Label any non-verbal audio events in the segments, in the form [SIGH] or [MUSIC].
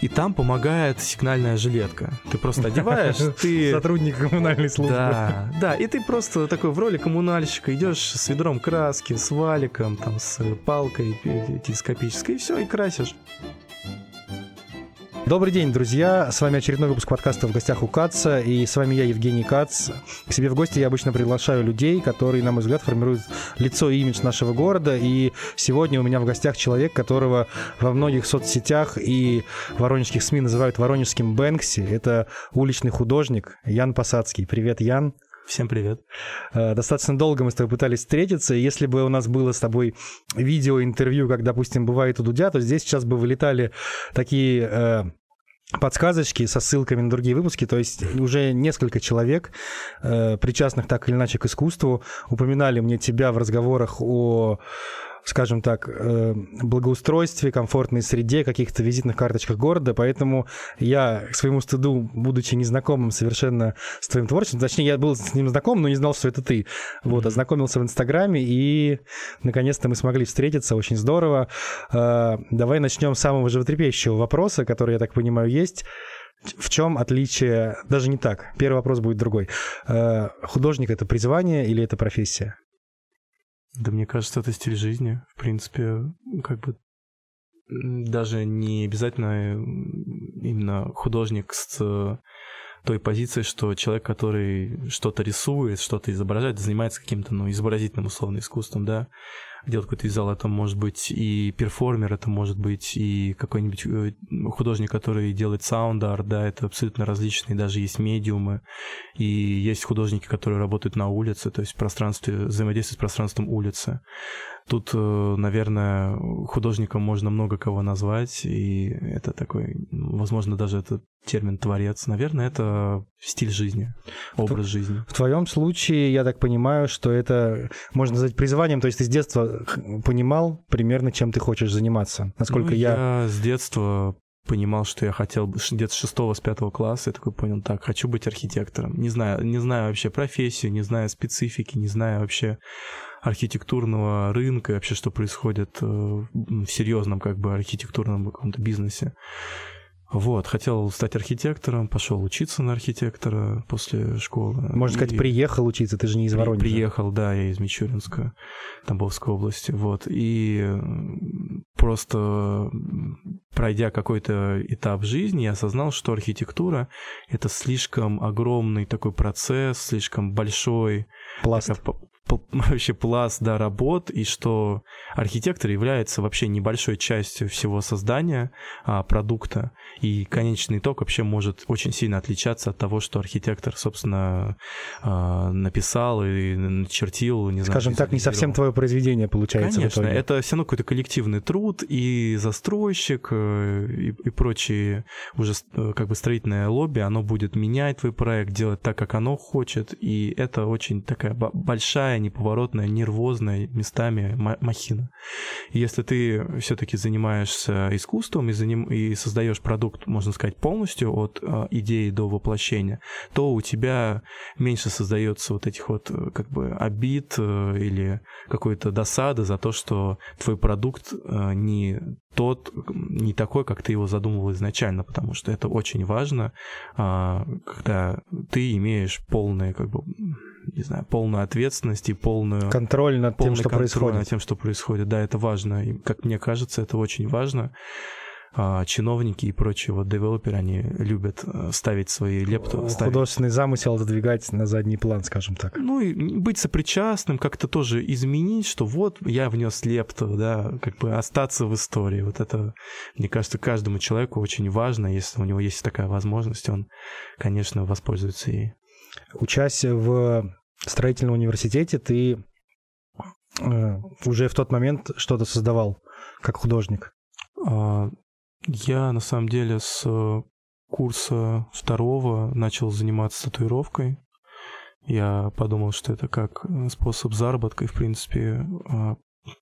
и там помогает сигнальная жилетка. Ты просто одеваешь, [LAUGHS] ты... Сотрудник коммунальной службы. Да, да, и ты просто такой в роли коммунальщика идешь с ведром краски, с валиком, там, с палкой телескопической, и все, и красишь. Добрый день, друзья! С вами очередной выпуск подкаста «В гостях у Каца», и с вами я, Евгений Кац. К себе в гости я обычно приглашаю людей, которые, на мой взгляд, формируют лицо и имидж нашего города, и сегодня у меня в гостях человек, которого во многих соцсетях и воронежских СМИ называют воронежским Бэнкси. Это уличный художник Ян Посадский. Привет, Ян! Всем привет. Э, достаточно долго мы с тобой пытались встретиться, и если бы у нас было с тобой видеоинтервью, как, допустим, бывает у Дудя, то здесь сейчас бы вылетали такие э, подсказочки со ссылками на другие выпуски, то есть уже несколько человек, э, причастных так или иначе к искусству, упоминали мне тебя в разговорах о скажем так, э, благоустройстве, комфортной среде, каких-то визитных карточках города, поэтому я к своему стыду, будучи незнакомым совершенно с твоим творчеством, точнее, я был с ним знаком, но не знал, что это ты, вот, ознакомился в Инстаграме, и наконец-то мы смогли встретиться, очень здорово. Э, давай начнем с самого животрепещущего вопроса, который, я так понимаю, есть. В чем отличие, даже не так, первый вопрос будет другой. Э, художник — это призвание или это профессия? Да мне кажется, это стиль жизни. В принципе, как бы даже не обязательно именно художник с той позиции, что человек, который что-то рисует, что-то изображает, занимается каким-то, ну, изобразительным условно искусством, да, делать какой-то визуал, это может быть и перформер, это может быть и какой-нибудь э, художник, который делает саунд-арт, да, это абсолютно различные, даже есть медиумы, и есть художники, которые работают на улице, то есть в пространстве, взаимодействуют с пространством улицы. Тут, э, наверное, художником можно много кого назвать, и это такой, возможно, даже это термин творец. Наверное, это стиль жизни, образ в, жизни. В твоем случае, я так понимаю, что это можно назвать призванием, то есть ты с детства понимал примерно, чем ты хочешь заниматься. Насколько ну, я... Я с детства понимал, что я хотел где-то с шестого, с пятого класса, я такой понял, так, хочу быть архитектором. Не знаю, не знаю вообще профессию, не знаю специфики, не знаю вообще архитектурного рынка, вообще что происходит э, в серьезном как бы архитектурном каком-то бизнесе. Вот, хотел стать архитектором, пошел учиться на архитектора после школы. Можно и... сказать, приехал учиться, ты же не из Воронежа. Приехал, да, я из Мичуринска, Тамбовской области, вот. И просто пройдя какой-то этап жизни, я осознал, что архитектура — это слишком огромный такой процесс, слишком большой... Пласт. Такая, [LAUGHS] вообще пласт да, работ, и что архитектор является вообще небольшой частью всего создания а, продукта, и конечный итог вообще может очень сильно отличаться от того, что архитектор, собственно, а, написал и начертил. Не Скажем знаю, так, не совсем твое произведение получается Конечно, в итоге. это все равно какой-то коллективный труд, и застройщик, э, и, и прочие уже э, как бы строительное лобби, оно будет менять твой проект, делать так, как оно хочет, и это очень такая большая неповоротная, нервозная местами махина. Если ты все-таки занимаешься искусством и, заним... и создаешь продукт, можно сказать, полностью от э, идеи до воплощения, то у тебя меньше создается вот этих вот э, как бы обид э, или какой-то досады за то, что твой продукт не тот, не такой, как ты его задумывал изначально, потому что это очень важно, э, когда ты имеешь полное как бы не знаю, полную ответственность и полную... Контроль над тем, что происходит. над тем, что происходит. Да, это важно. И, как мне кажется, это очень важно. А, чиновники и прочие вот девелоперы, они любят э, ставить свои лепту. Ставить. Художественный замысел задвигать на задний план, скажем так. Ну и быть сопричастным, как-то тоже изменить, что вот я внес лепту, да, как бы остаться в истории. Вот это, мне кажется, каждому человеку очень важно, если у него есть такая возможность, он, конечно, воспользуется ей. Учась в строительном университете, ты э, уже в тот момент что-то создавал как художник? А, я на самом деле с курса второго начал заниматься татуировкой. Я подумал, что это как способ заработка, и, в принципе, а,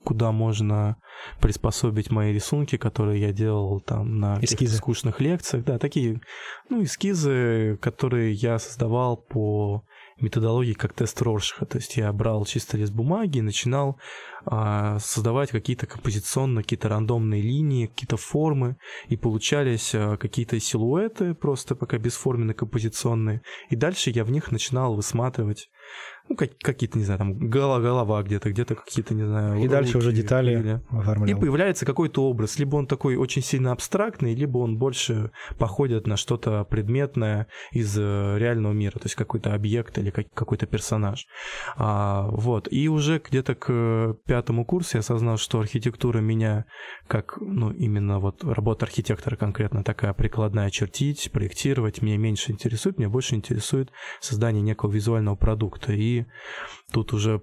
куда можно приспособить мои рисунки, которые я делал там на эскизы. скучных лекциях. Да, такие, ну, эскизы, которые я создавал по методологии как тест Роршаха. То есть я брал чисто лист бумаги и начинал а, создавать какие-то композиционные, какие-то рандомные линии, какие-то формы, и получались а, какие-то силуэты просто пока бесформенные композиционные. И дальше я в них начинал высматривать ну, как, какие-то, не знаю, там голова, голова где-то, где-то какие-то, не знаю, И руки, дальше уже детали оформлял. И появляется какой-то образ. Либо он такой очень сильно абстрактный, либо он больше походит на что-то предметное из э, реального мира, то есть какой-то объект или какой-то персонаж. А, вот. И уже где-то к пятому курсу я осознал, что архитектура меня, как, ну, именно вот работа архитектора конкретно такая прикладная, чертить, проектировать, меня меньше интересует, меня больше интересует создание некого визуального продукта. И тут уже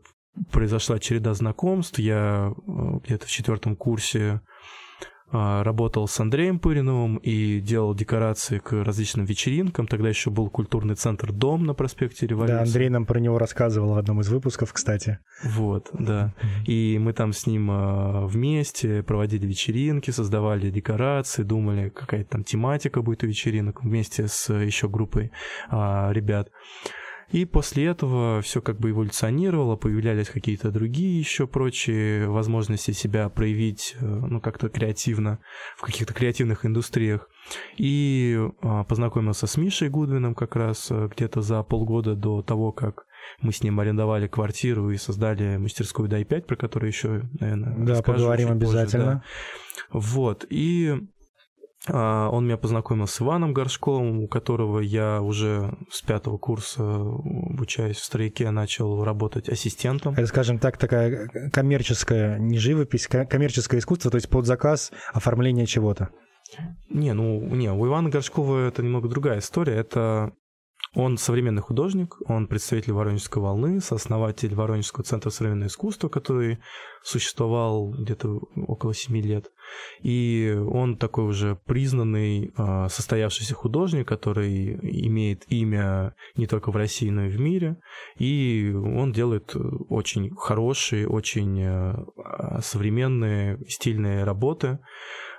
произошла череда знакомств. Я э, где-то в четвертом курсе а, работал с Андреем Пыриновым и делал декорации к различным вечеринкам. Тогда еще был культурный центр «Дом» на проспекте Революции. Да, Андрей нам про него рассказывал в одном из выпусков, кстати. Вот, да. И мы там с ним а, вместе проводили вечеринки, создавали декорации, думали, какая там тематика будет у вечеринок вместе с еще группой а, ребят. И после этого все как бы эволюционировало, появлялись какие-то другие еще прочие возможности себя проявить, э, ну, как-то креативно, в каких-то креативных индустриях. И а, познакомился с Мишей Гудвином как раз э, где-то за полгода до того, как мы с ним арендовали квартиру и создали мастерскую Дай 5, про которую еще, наверное, Да, поговорим обязательно. Позже, да. Вот. И он меня познакомил с Иваном Горшковым, у которого я уже с пятого курса, обучаясь в стройке, начал работать ассистентом. Это, скажем так, такая коммерческая, не живопись, коммерческое искусство, то есть под заказ оформление чего-то. Не, ну, не, у Ивана Горшкова это немного другая история. Это он современный художник, он представитель Воронежской волны, сооснователь Воронежского центра современного искусства, который существовал где-то около семи лет. И он такой уже признанный, а, состоявшийся художник, который имеет имя не только в России, но и в мире. И он делает очень хорошие, очень а, современные, стильные работы.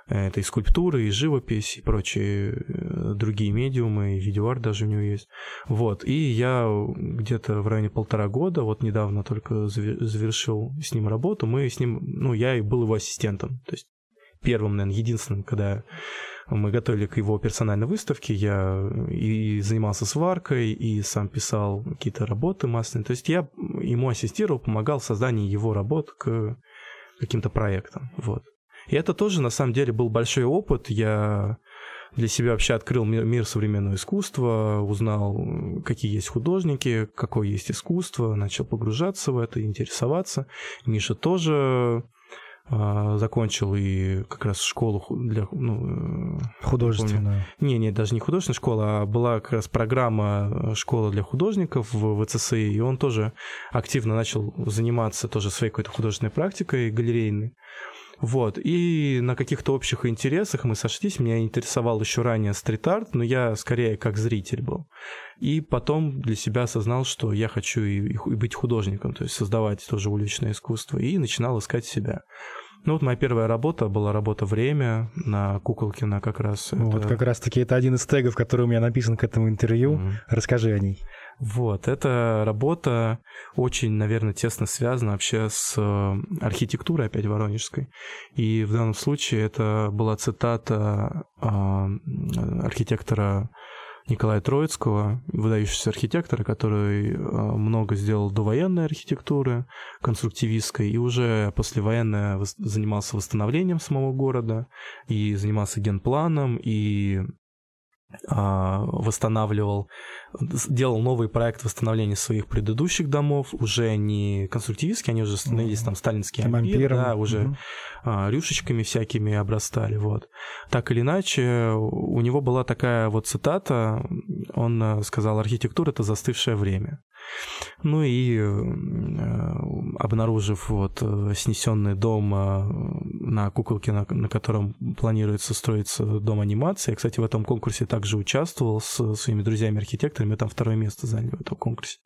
Это и скульптуры, и живопись, и прочие э, другие медиумы, и видеоарт даже у него есть. Вот, и я где-то в районе полтора года, вот недавно только завершил с ним работу, мы с ним, ну, я и был его ассистентом, то есть первым, наверное, единственным, когда мы готовили к его персональной выставке, я и занимался сваркой, и сам писал какие-то работы масляные. То есть я ему ассистировал, помогал в создании его работ к каким-то проектам. Вот. И это тоже, на самом деле, был большой опыт. Я для себя вообще открыл мир, мир современного искусства, узнал, какие есть художники, какое есть искусство, начал погружаться в это, интересоваться. Миша тоже а, закончил и как раз школу для ну, э, художественную. Не, не, даже не художественная школа, а была как раз программа школа для художников в ВЦСИ, и он тоже активно начал заниматься тоже своей какой-то художественной практикой галерейной. Вот, и на каких-то общих интересах мы сошлись, меня интересовал еще ранее стрит-арт, но я скорее как зритель был. И потом для себя осознал, что я хочу и, и быть художником, то есть создавать тоже уличное искусство, и начинал искать себя. Ну вот моя первая работа была работа «Время» на Куколкина как раз. Вот это... как раз-таки это один из тегов, который у меня написан к этому интервью. Mm-hmm. Расскажи о ней. Вот, эта работа очень, наверное, тесно связана вообще с э, архитектурой опять воронежской. И в данном случае это была цитата а, архитектора Николая Троицкого, выдающегося архитектора, который э, много сделал довоенной архитектуры, конструктивистской, и уже послевоенно занимался восстановлением самого города, и занимался генпланом, и а, восстанавливал, делал новый проект восстановления своих предыдущих домов, уже не конструктивистские, они уже становились там сталинские ампир, да, уже угу. рюшечками всякими обрастали, вот. Так или иначе, у него была такая вот цитата, он э, сказал, архитектура — это застывшее время. Ну и э, обнаружив вот э, снесенный дом э, на куколке, на, на котором планируется строиться дом анимации, я, кстати, в этом конкурсе также участвовал с своими друзьями-архитекторами, мы там второе место заняли в этом конкурсе.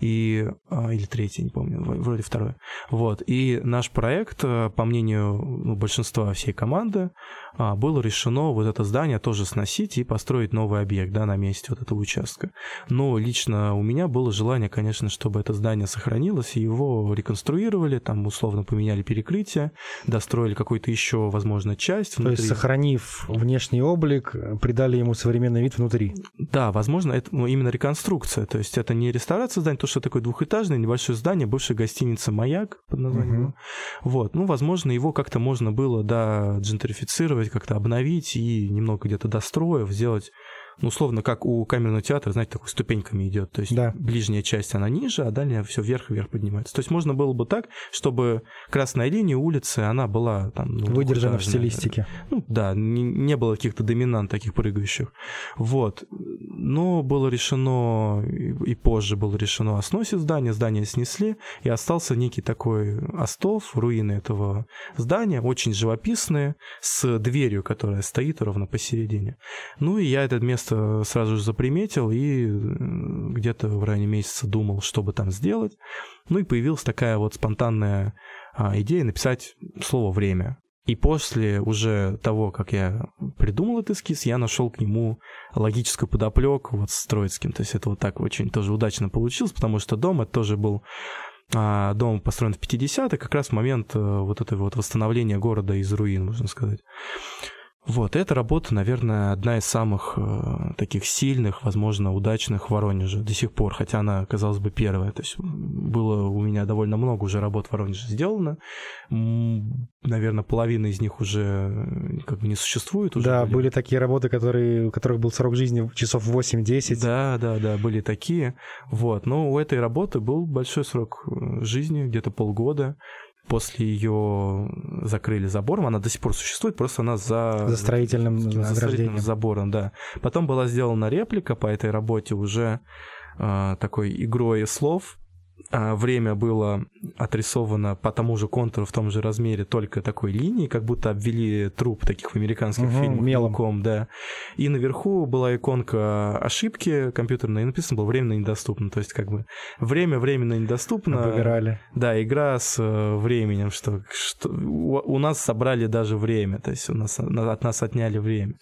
И, а, или третье, не помню, вроде второе. Вот. И наш проект, по мнению ну, большинства всей команды, было решено вот это здание тоже сносить и построить новый объект да, на месте вот этого участка. Но лично у меня было желание конечно, чтобы это здание сохранилось, и его реконструировали, там условно поменяли перекрытие, достроили какую-то еще, возможно, часть внутри. То есть, сохранив внешний облик, придали ему современный вид внутри. Да, возможно, это ну, именно реконструкция. То есть это не реставрация здания, то, что такое двухэтажное, небольшое здание, бывшая гостиница «Маяк» под названием. Угу. Вот. Ну, возможно, его как-то можно было, да, джентрифицировать, как-то обновить и немного где-то достроив, сделать ну, условно, как у камерного театра, знаете, такой ступеньками идет. То есть да. ближняя часть, она ниже, а дальняя все вверх и вверх поднимается. То есть можно было бы так, чтобы красная линия улицы, она была там... Ну, Выдержана в стилистике. Ну, да, не, не было каких-то доминант таких прыгающих. Вот. Но было решено, и позже было решено о сносе здания, здание снесли, и остался некий такой остов, руины этого здания, очень живописные, с дверью, которая стоит ровно посередине. Ну, и я это место место сразу же заприметил и где-то в районе месяца думал, что бы там сделать. Ну и появилась такая вот спонтанная а, идея написать слово «время». И после уже того, как я придумал этот эскиз, я нашел к нему логическую подоплеку вот с Троицким. То есть это вот так очень тоже удачно получилось, потому что дом это тоже был а, дом построен в 50-е, как раз момент э, вот этого вот восстановления города из руин, можно сказать. Вот, эта работа, наверное, одна из самых э, таких сильных, возможно, удачных в Воронеже до сих пор, хотя она, казалось бы, первая. То есть было у меня довольно много уже работ в Воронеже сделано. Наверное, половина из них уже э, как бы не существует. Уже да, были. были такие работы, которые, у которых был срок жизни часов 8-10. Да, да, да, были такие. Вот, но у этой работы был большой срок э, жизни, где-то полгода после ее закрыли забором, она до сих пор существует, просто она за, за строительным, за строительным забором, да. Потом была сделана реплика по этой работе уже э, такой игрой слов, время было отрисовано по тому же контуру в том же размере, только такой линии, как будто обвели труп таких в американских угу, фильмах мелком, да. И наверху была иконка ошибки компьютерной, и написано было временно недоступно. То есть, как бы время временно недоступно. Обыграли. Да, игра с э, временем, что, что у, нас собрали даже время, то есть у нас от нас отняли время.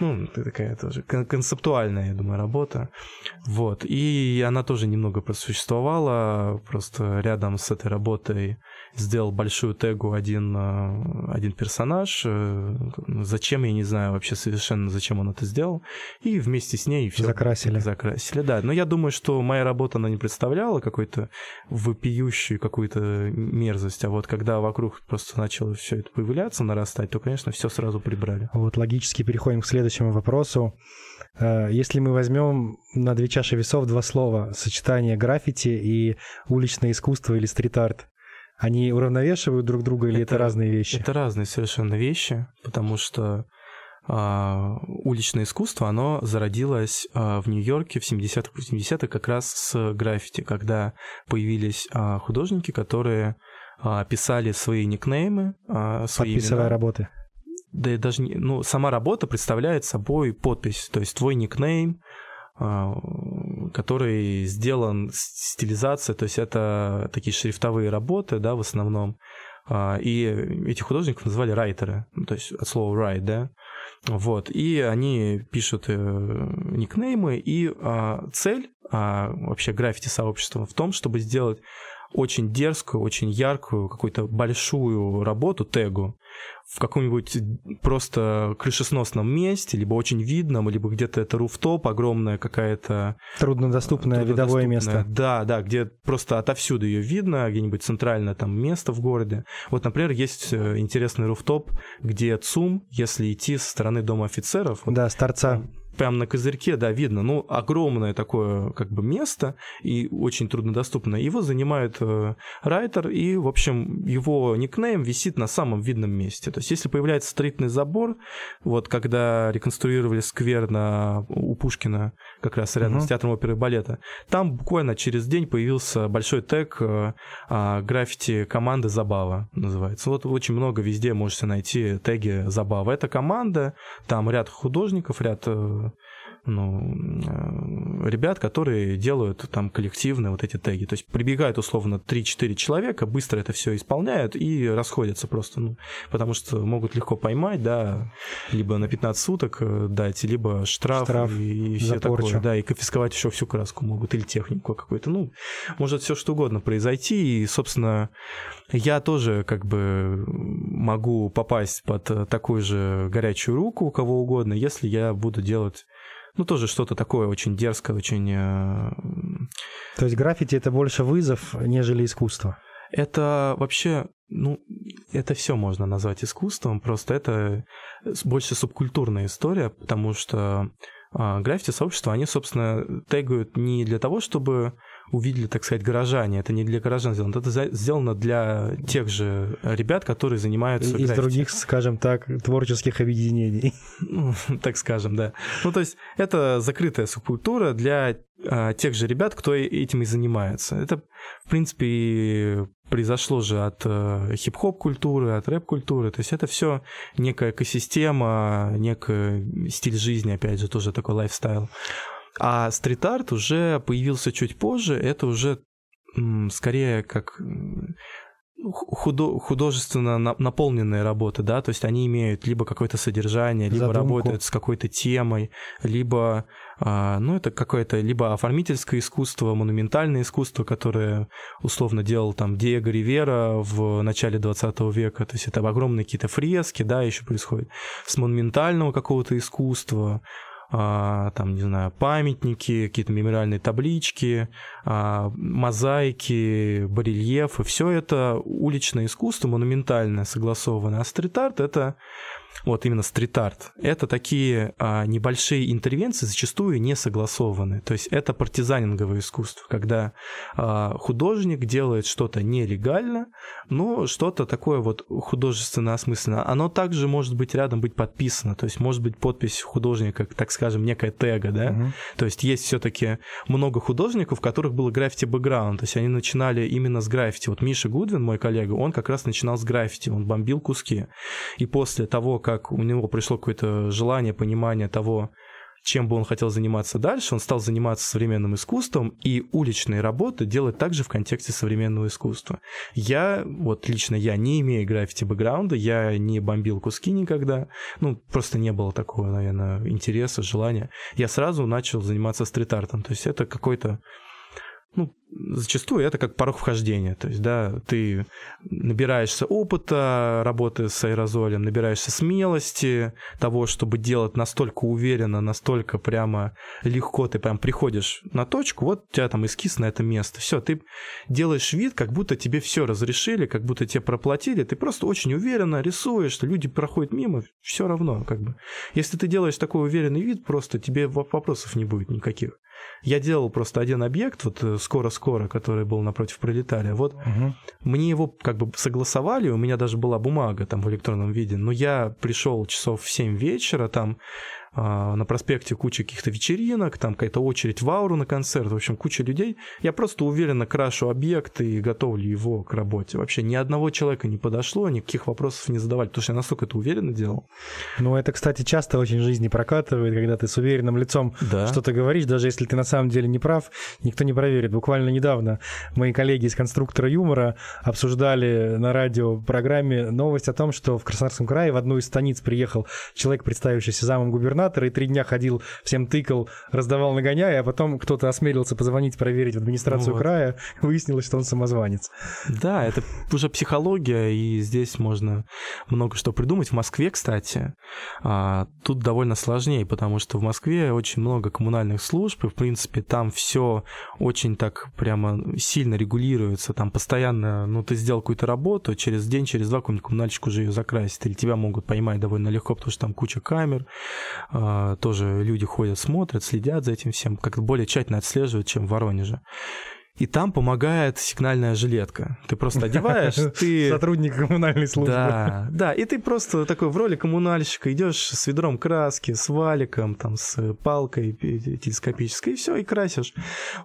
Ну, такая тоже концептуальная, я думаю, работа. Вот. И она тоже немного просуществовала просто рядом с этой работой сделал большую тегу один, э, один персонаж. Э, зачем, я не знаю вообще совершенно, зачем он это сделал. И вместе с ней все закрасили. Закрасили, да. Но я думаю, что моя работа, она не представляла какой-то вопиющую какую-то мерзость. А вот когда вокруг просто начало все это появляться, нарастать, то, конечно, все сразу прибрали. Вот логически переходим к следующему вопросу. Э, если мы возьмем на две чаши весов два слова, сочетание граффити и уличное искусство или стрит-арт, они уравновешивают друг друга или это, это разные вещи? Это разные совершенно вещи, потому что а, уличное искусство, оно зародилось а, в Нью-Йорке в 70-х, 70-х как раз с граффити, когда появились а, художники, которые писали свои никнеймы, свои Подписывая имена. работы да и даже не, ну, сама работа представляет собой подпись, то есть твой никнейм, а, который сделан стилизация, то есть это такие шрифтовые работы, да, в основном. А, и этих художников называли райтеры, ну, то есть от слова write, да. Вот, и они пишут э, никнеймы, и а, цель вообще граффити сообщества в том, чтобы сделать очень дерзкую, очень яркую, какую-то большую работу, тегу, в каком-нибудь просто крышесносном месте, либо очень видном, либо где-то это руфтоп, огромная какая-то... Труднодоступное, труднодоступное видовое место. Да, да, где просто отовсюду ее видно, где-нибудь центральное там место в городе. Вот, например, есть э, интересный руфтоп, где ЦУМ, если идти со стороны Дома офицеров... Да, с торца прямо на козырьке, да, видно, ну, огромное такое как бы место и очень труднодоступное. Его занимает э, райтер, и, в общем, его никнейм висит на самом видном месте. То есть, если появляется стритный забор, вот когда реконструировали сквер на, у Пушкина, как раз рядом угу. с театром оперы и балета, там буквально через день появился большой тег э, э, граффити команды «Забава» называется. Вот очень много везде можете найти теги «Забава». Это команда, там ряд художников, ряд э, ну, э, ребят, которые делают там коллективные вот эти теги. То есть прибегают условно 3-4 человека, быстро это все исполняют и расходятся просто, ну, потому что могут легко поймать, да, либо на 15 суток э, дать, либо штраф, штраф и, и все такое, да, и конфисковать еще всю краску могут или технику какую-то. Ну, может все что угодно произойти, и, собственно, я тоже как бы могу попасть под такую же горячую руку у кого угодно, если я буду делать ну, тоже что-то такое очень дерзкое, очень... Э, То есть граффити — это больше вызов, нежели искусство? Это вообще, ну, это все можно назвать искусством, просто это больше субкультурная история, потому что а, граффити-сообщества, они, собственно, тегают не для того, чтобы увидели, так сказать, горожане. Это не для горожан сделано, это сделано для тех же ребят, которые занимаются Из граффити. других, скажем так, творческих объединений. Ну, так скажем, да. Ну, то есть это закрытая субкультура для а, тех же ребят, кто этим и занимается. Это, в принципе, произошло же от э, хип-хоп культуры, от рэп-культуры. То есть это все некая экосистема, некий стиль жизни, опять же, тоже такой лайфстайл. А стрит-арт уже появился чуть позже, это уже скорее как худо художественно наполненные работы, да, то есть они имеют либо какое-то содержание, либо Задумку. работают с какой-то темой, либо, а, ну, это какое-то либо оформительское искусство, монументальное искусство, которое условно делал там Диего Ривера в начале 20 века, то есть это огромные какие-то фрески, да, еще происходит, с монументального какого-то искусства, там, не знаю, памятники, какие-то мемориальные таблички, а, мозаики, барельефы. Все это уличное искусство, монументальное, согласованное. А стрит-арт — это вот именно стрит-арт, это такие а, небольшие интервенции, зачастую не согласованные. То есть это партизанинговое искусство, когда а, художник делает что-то нелегально, но что-то такое вот художественно осмысленное. Оно также может быть рядом быть подписано, то есть может быть подпись художника, так скажем, некая тега, да. Угу. То есть есть все-таки много художников, у которых было граффити бэкграунд, то есть они начинали именно с граффити. Вот Миша Гудвин, мой коллега, он как раз начинал с граффити, он бомбил куски. И после того, как у него пришло какое-то желание, понимание того, чем бы он хотел заниматься дальше, он стал заниматься современным искусством и уличные работы делать также в контексте современного искусства. Я, вот лично я не имею граффити бэкграунда, я не бомбил куски никогда, ну, просто не было такого, наверное, интереса, желания. Я сразу начал заниматься стрит-артом, то есть это какой-то ну, зачастую это как порог вхождения. То есть, да, ты набираешься опыта работы с аэрозолем, набираешься смелости того, чтобы делать настолько уверенно, настолько прямо легко. Ты прям приходишь на точку, вот у тебя там эскиз на это место. Все, ты делаешь вид, как будто тебе все разрешили, как будто тебе проплатили. Ты просто очень уверенно рисуешь, что люди проходят мимо, все равно, как бы. Если ты делаешь такой уверенный вид, просто тебе вопросов не будет никаких. Я делал просто один объект, вот э, скоро-скоро, который был напротив пролетария. Вот угу. мне его как бы согласовали, у меня даже была бумага там в электронном виде, но я пришел часов в 7 вечера, там на проспекте куча каких-то вечеринок, там какая-то очередь в ауру на концерт, в общем, куча людей. Я просто уверенно крашу объект и готовлю его к работе. Вообще ни одного человека не подошло, никаких вопросов не задавали, потому что я настолько это уверенно делал. Ну, это, кстати, часто очень в жизни прокатывает, когда ты с уверенным лицом да. что-то говоришь, даже если ты на самом деле не прав, никто не проверит. Буквально недавно мои коллеги из конструктора юмора обсуждали на радиопрограмме новость о том, что в Краснодарском крае в одну из станиц приехал человек, представившийся замом губернатора, губернатора и три дня ходил, всем тыкал, раздавал нагоняя, а потом кто-то осмелился позвонить, проверить в администрацию вот. края, [LAUGHS] выяснилось, что он самозванец. Да, это уже психология, и здесь можно много что придумать. В Москве, кстати, а, тут довольно сложнее, потому что в Москве очень много коммунальных служб, и, в принципе, там все очень так прямо сильно регулируется, там постоянно, ну, ты сделал какую-то работу, через день, через два какой-нибудь коммунальщик уже ее закрасит, или тебя могут поймать довольно легко, потому что там куча камер, тоже люди ходят, смотрят, следят за этим всем, как-то более тщательно отслеживают, чем в Воронеже. И там помогает сигнальная жилетка. Ты просто одеваешь, [LAUGHS] ты... Сотрудник коммунальной службы. Да, да, и ты просто такой в роли коммунальщика идешь с ведром краски, с валиком, там, с палкой телескопической, и все, и красишь.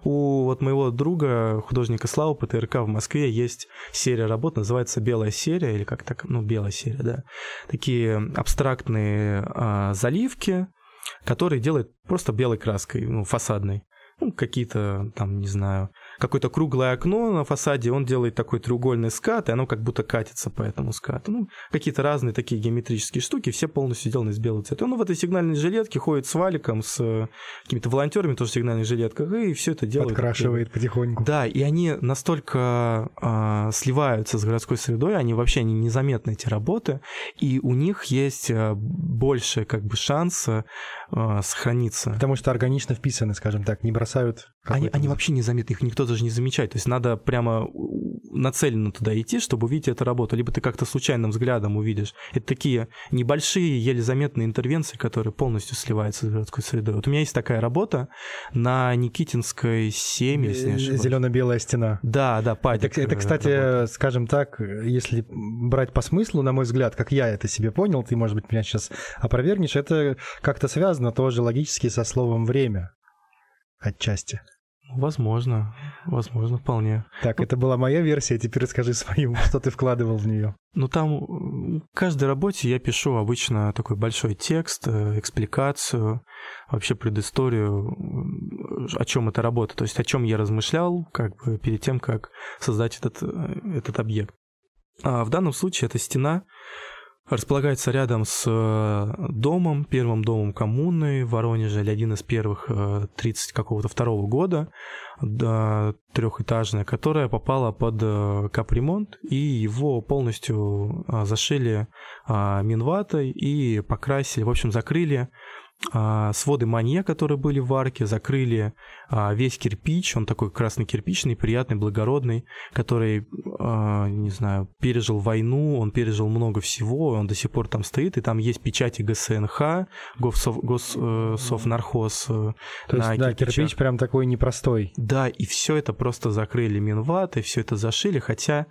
У вот моего друга, художника Славы ПТРК в Москве, есть серия работ, называется «Белая серия», или как так, ну, «Белая серия», да. Такие абстрактные а, заливки, который делает просто белой краской, ну, фасадной. Ну, какие-то там, не знаю, какое-то круглое окно на фасаде, он делает такой треугольный скат, и оно как будто катится по этому скату. Ну, какие-то разные такие геометрические штуки, все полностью сделаны из белого цвета. Он в этой сигнальной жилетке ходит с валиком, с э, какими-то волонтерами тоже в сигнальных жилетках, и все это делает. Подкрашивает потихоньку. Да, и они настолько э, сливаются с городской средой, они вообще они незаметны, эти работы, и у них есть э, больше как бы шанса э, сохраниться. Потому что органично вписаны, скажем так, не бросают. Они, они вообще незаметны, их никто даже не замечать. То есть надо прямо нацеленно туда идти, чтобы увидеть эту работу. Либо ты как-то случайным взглядом увидишь. Это такие небольшие, еле заметные интервенции, которые полностью сливаются с городской средой. Вот у меня есть такая работа на Никитинской 7, если не ошибаюсь. Зелено-белая стена. Да, да, падик. Это, это кстати, работа. скажем так, если брать по смыслу, на мой взгляд, как я это себе понял, ты, может быть, меня сейчас опровергнешь, это как-то связано тоже логически со словом «время» отчасти. Возможно, возможно, вполне. Так, это была моя версия, теперь расскажи свою, [LAUGHS] что ты вкладывал в нее. Ну, там в каждой работе я пишу обычно такой большой текст, э, экспликацию, вообще предысторию, о чем эта работа, то есть о чем я размышлял, как бы перед тем, как создать этот, э, этот объект. А в данном случае это стена, располагается рядом с э, домом, первым домом коммуны в Воронеже, или один из первых 30 э, какого-то второго года, да, трехэтажная, которая попала под э, капремонт, и его полностью зашили минватой и покрасили, в общем, закрыли а, своды манье, которые были в арке, закрыли а, весь кирпич, он такой красный кирпичный, приятный, благородный, который, а, не знаю, пережил войну, он пережил много всего, он до сих пор там стоит, и там есть печати ГСНХ, Госсовнархоз. Э, То есть, да, кирпич прям такой непростой. Да, и все это просто закрыли минватой, все это зашили, хотя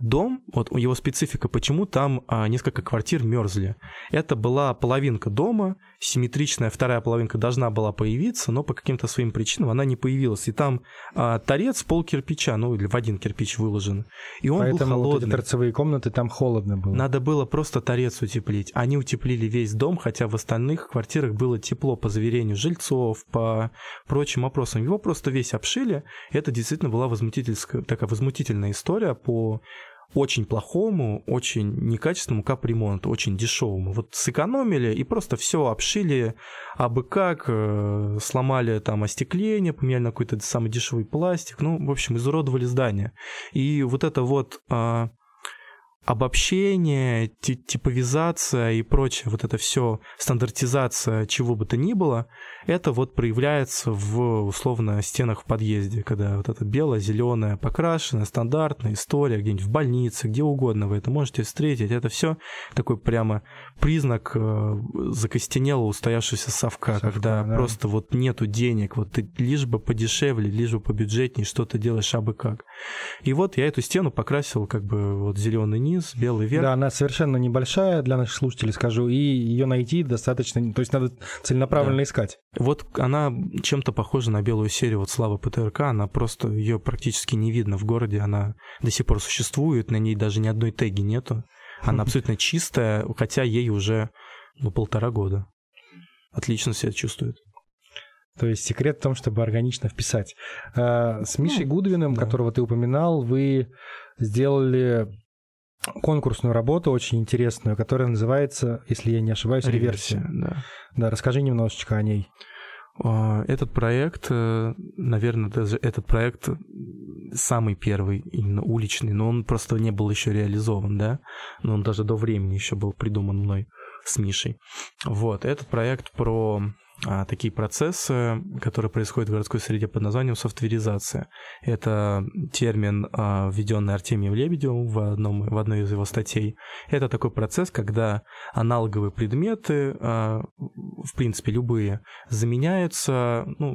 Дом, вот его специфика, почему там а, несколько квартир мерзли. Это была половинка дома, симметричная вторая половинка должна была появиться, но по каким-то своим причинам она не появилась. И там а, торец пол кирпича, ну или в один кирпич выложен. И он Поэтому был холодный. Вот эти торцевые комнаты там холодно было. Надо было просто торец утеплить. Они утеплили весь дом, хотя в остальных квартирах было тепло по заверению жильцов, по прочим вопросам. Его просто весь обшили. Это действительно была возмутительская, такая возмутительная история по очень плохому, очень некачественному капремонту, очень дешевому. Вот сэкономили и просто все обшили абы как, э, сломали там остекление, поменяли на какой-то самый дешевый пластик, ну, в общем, изуродовали здание. И вот это вот а, обобщение, типовизация и прочее, вот это все, стандартизация чего бы то ни было, это вот проявляется в, условно, стенах в подъезде, когда вот это белое, зеленое, покрашенная, стандартная история, где-нибудь в больнице, где угодно вы это можете встретить. Это все такой прямо признак э, закостенелого устоявшегося совка, совка когда да. просто вот нету денег, вот ты лишь бы подешевле, лишь бы побюджетнее, что то делаешь абы как. И вот я эту стену покрасил как бы вот зеленый низ, белый верх. Да, она совершенно небольшая для наших слушателей, скажу, и ее найти достаточно, то есть надо целенаправленно да. искать. Вот она чем-то похожа на белую серию вот Слава ПТРК, она просто, ее практически не видно в городе, она до сих пор существует, на ней даже ни одной теги нету. Она [LAUGHS] абсолютно чистая, хотя ей уже ну, полтора года. Отлично себя чувствует. То есть секрет в том, чтобы органично вписать. А, с Мишей ну, Гудвиным, да. которого ты упоминал, вы сделали конкурсную работу очень интересную, которая называется, если я не ошибаюсь, реверсия. реверсия да. да, расскажи немножечко о ней. А, этот проект, э, наверное, даже этот проект самый первый, именно уличный, но он просто не был еще реализован, да, но он даже до времени еще был придуман мной с Мишей. Вот, этот проект про а, такие процессы, которые происходят в городской среде под названием софтверизация. Это термин, а, введенный Артемием Лебедевым в, одном, в одной из его статей. Это такой процесс, когда аналоговые предметы, а, в принципе, любые, заменяются ну,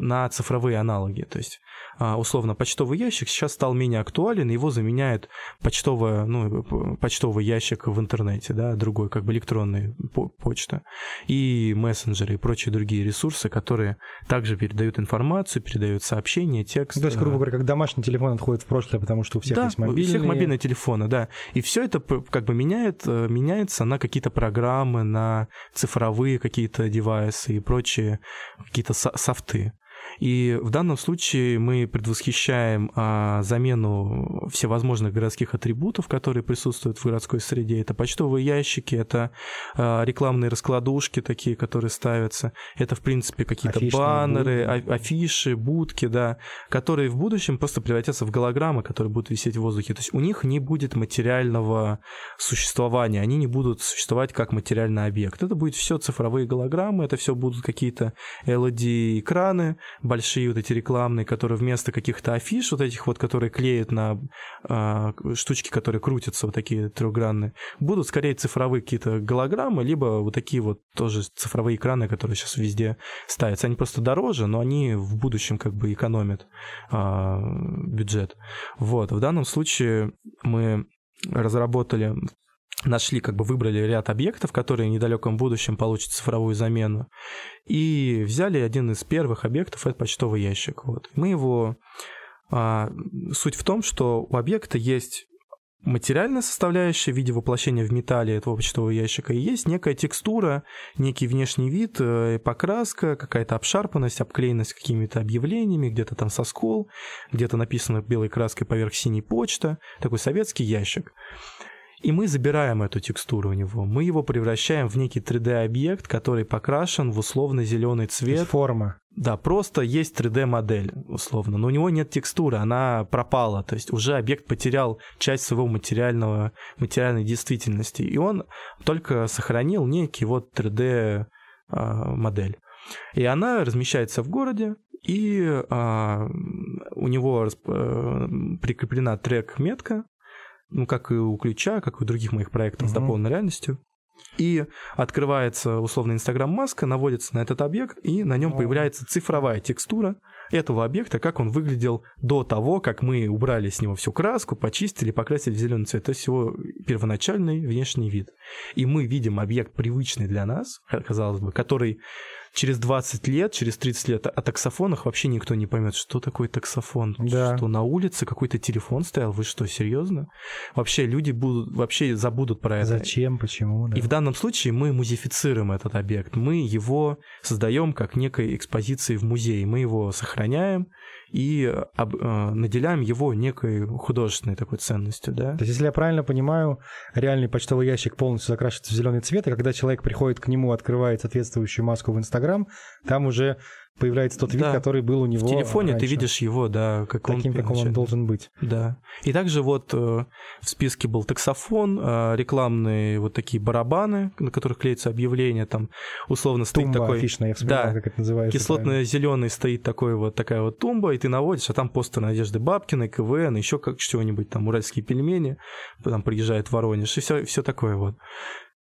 на цифровые аналоги. То есть, условно, почтовый ящик сейчас стал менее актуален, его заменяет почтовая, ну, почтовый ящик в интернете, да, другой, как бы электронная почта. И мессенджеры, прочие другие ресурсы, которые также передают информацию, передают сообщения, текст. То есть, грубо говоря, как домашний телефон отходит в прошлое, потому что у всех да, есть мобильные. у всех мобильные телефоны, да. И все это как бы меняет, э, меняется на какие-то программы, на цифровые какие-то девайсы и прочие какие-то софты. И в данном случае мы предвосхищаем а, замену всевозможных городских атрибутов, которые присутствуют в городской среде. Это почтовые ящики, это а, рекламные раскладушки такие, которые ставятся. Это, в принципе, какие-то баннеры, будки. афиши, будки, да, которые в будущем просто превратятся в голограммы, которые будут висеть в воздухе. То есть у них не будет материального существования, они не будут существовать как материальный объект. Это будет все цифровые голограммы, это все будут какие-то LED-экраны, большие вот эти рекламные, которые вместо каких-то афиш, вот этих вот, которые клеят на э, штучки, которые крутятся, вот такие трехгранные, будут скорее цифровые какие-то голограммы, либо вот такие вот тоже цифровые экраны, которые сейчас везде ставятся. Они просто дороже, но они в будущем как бы экономят э, бюджет. Вот, в данном случае мы разработали нашли, как бы выбрали ряд объектов, которые в недалеком будущем получат цифровую замену, и взяли один из первых объектов, это почтовый ящик. Вот. Мы его... А, суть в том, что у объекта есть материальная составляющая в виде воплощения в металле этого почтового ящика, и есть некая текстура, некий внешний вид, э, покраска, какая-то обшарпанность, обклеенность какими-то объявлениями, где-то там соскол, где-то написано белой краской поверх синей почта, такой советский ящик. И мы забираем эту текстуру у него. Мы его превращаем в некий 3D-объект, который покрашен в условно-зеленый цвет. Форма. Да, просто есть 3D-модель, условно, но у него нет текстуры, она пропала, то есть уже объект потерял часть своего материального, материальной действительности, и он только сохранил некий вот 3D-модель. А, и она размещается в городе, и а, у него э, прикреплена трек-метка, ну, как и у ключа, как и у других моих проектов угу. с дополненной реальностью. И открывается условно Инстаграм-маска, наводится на этот объект, и на нем появляется цифровая текстура этого объекта, как он выглядел до того, как мы убрали с него всю краску, почистили, покрасили в зеленый цвет. То есть его первоначальный внешний вид. И мы видим объект привычный для нас, казалось бы, который через 20 лет, через 30 лет о таксофонах вообще никто не поймет, что такое таксофон. Да. Что на улице какой-то телефон стоял, вы что, серьезно? Вообще люди будут, вообще забудут про это. Зачем, почему? Да. И в данном случае мы музифицируем этот объект, мы его создаем как некой экспозиции в музее, мы его сохраняем, и об, э, наделяем его некой художественной такой ценностью, да. То есть, если я правильно понимаю, реальный почтовый ящик полностью закрашивается в зеленый цвет, и когда человек приходит к нему, открывает соответствующую маску в Инстаграм, там уже появляется тот вид, да. который был у него. В телефоне раньше. ты видишь его, да, как таким, он, каком он должен быть. Да. И также вот э, в списке был таксофон, э, рекламные вот такие барабаны, на которых клеится объявление, там условно стоит тумба такой. Офишная, я вспоминал, да, как это называется. Кислотно-зеленый стоит такой вот такая вот тумба, и ты наводишь, а там постер Надежды Бабкиной, КВН, еще как чего-нибудь там уральские пельмени, там приезжает Воронеж и все, все такое вот.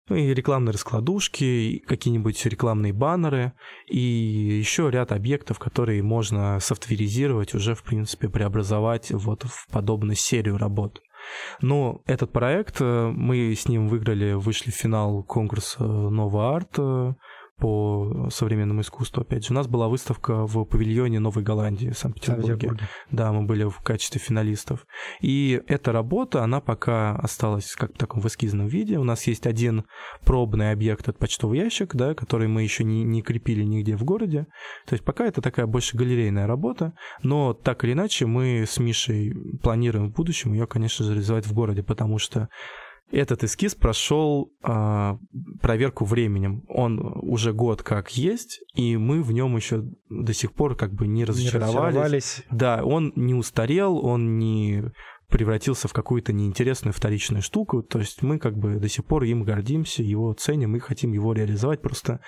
Ну и рекламные раскладушки, какие-нибудь рекламные баннеры и еще ряд объектов, которые можно софтверизировать, уже, в принципе, преобразовать вот в подобную серию работ. Но этот проект, э, мы с ним выиграли, вышли в финал конкурса Нова Арт по современному искусству, опять же. У нас была выставка в павильоне Новой Голландии в Санкт-Петербурге. Да, мы были в качестве финалистов. И эта работа, она пока осталась как в таком в эскизном виде. У нас есть один пробный объект, от почтовый ящик, да, который мы еще не, не крепили нигде в городе. То есть пока это такая больше галерейная работа, но так или иначе мы с Мишей планируем в будущем ее, конечно же, реализовать в городе, потому что этот эскиз прошел э, проверку временем. Он уже год как есть, и мы в нем еще до сих пор как бы не разочаровались. Не разочаровались. Да, он не устарел, он не превратился в какую-то неинтересную вторичную штуку. То есть мы как бы до сих пор им гордимся, его ценим и хотим его реализовать. Просто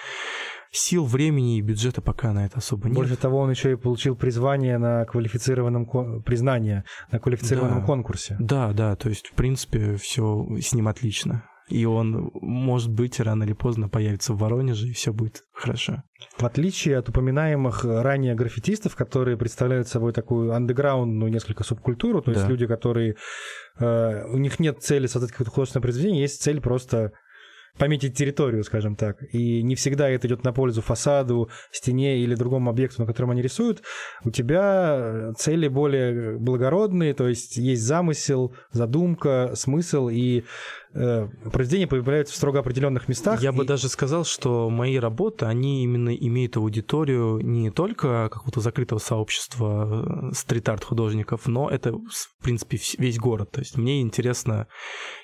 сил, времени и бюджета пока на это особо нет. Больше того, он еще и получил призвание на квалифицированном признание на квалифицированном да. конкурсе. Да, да, то есть в принципе все с ним отлично. И он, может быть, рано или поздно появится в Воронеже, и все будет хорошо. В отличие от упоминаемых ранее граффитистов, которые представляют собой такую андеграундную несколько субкультуру, то есть да. люди, которые... Э, у них нет цели создать какое-то художественное произведение, есть цель просто пометить территорию, скажем так. И не всегда это идет на пользу фасаду, стене или другому объекту, на котором они рисуют. У тебя цели более благородные, то есть есть замысел, задумка, смысл, и произведения появляются в строго определенных местах. Я и... бы даже сказал, что мои работы, они именно имеют аудиторию не только какого-то закрытого сообщества э, стрит-арт художников, но это, в принципе, весь город. То есть мне интересно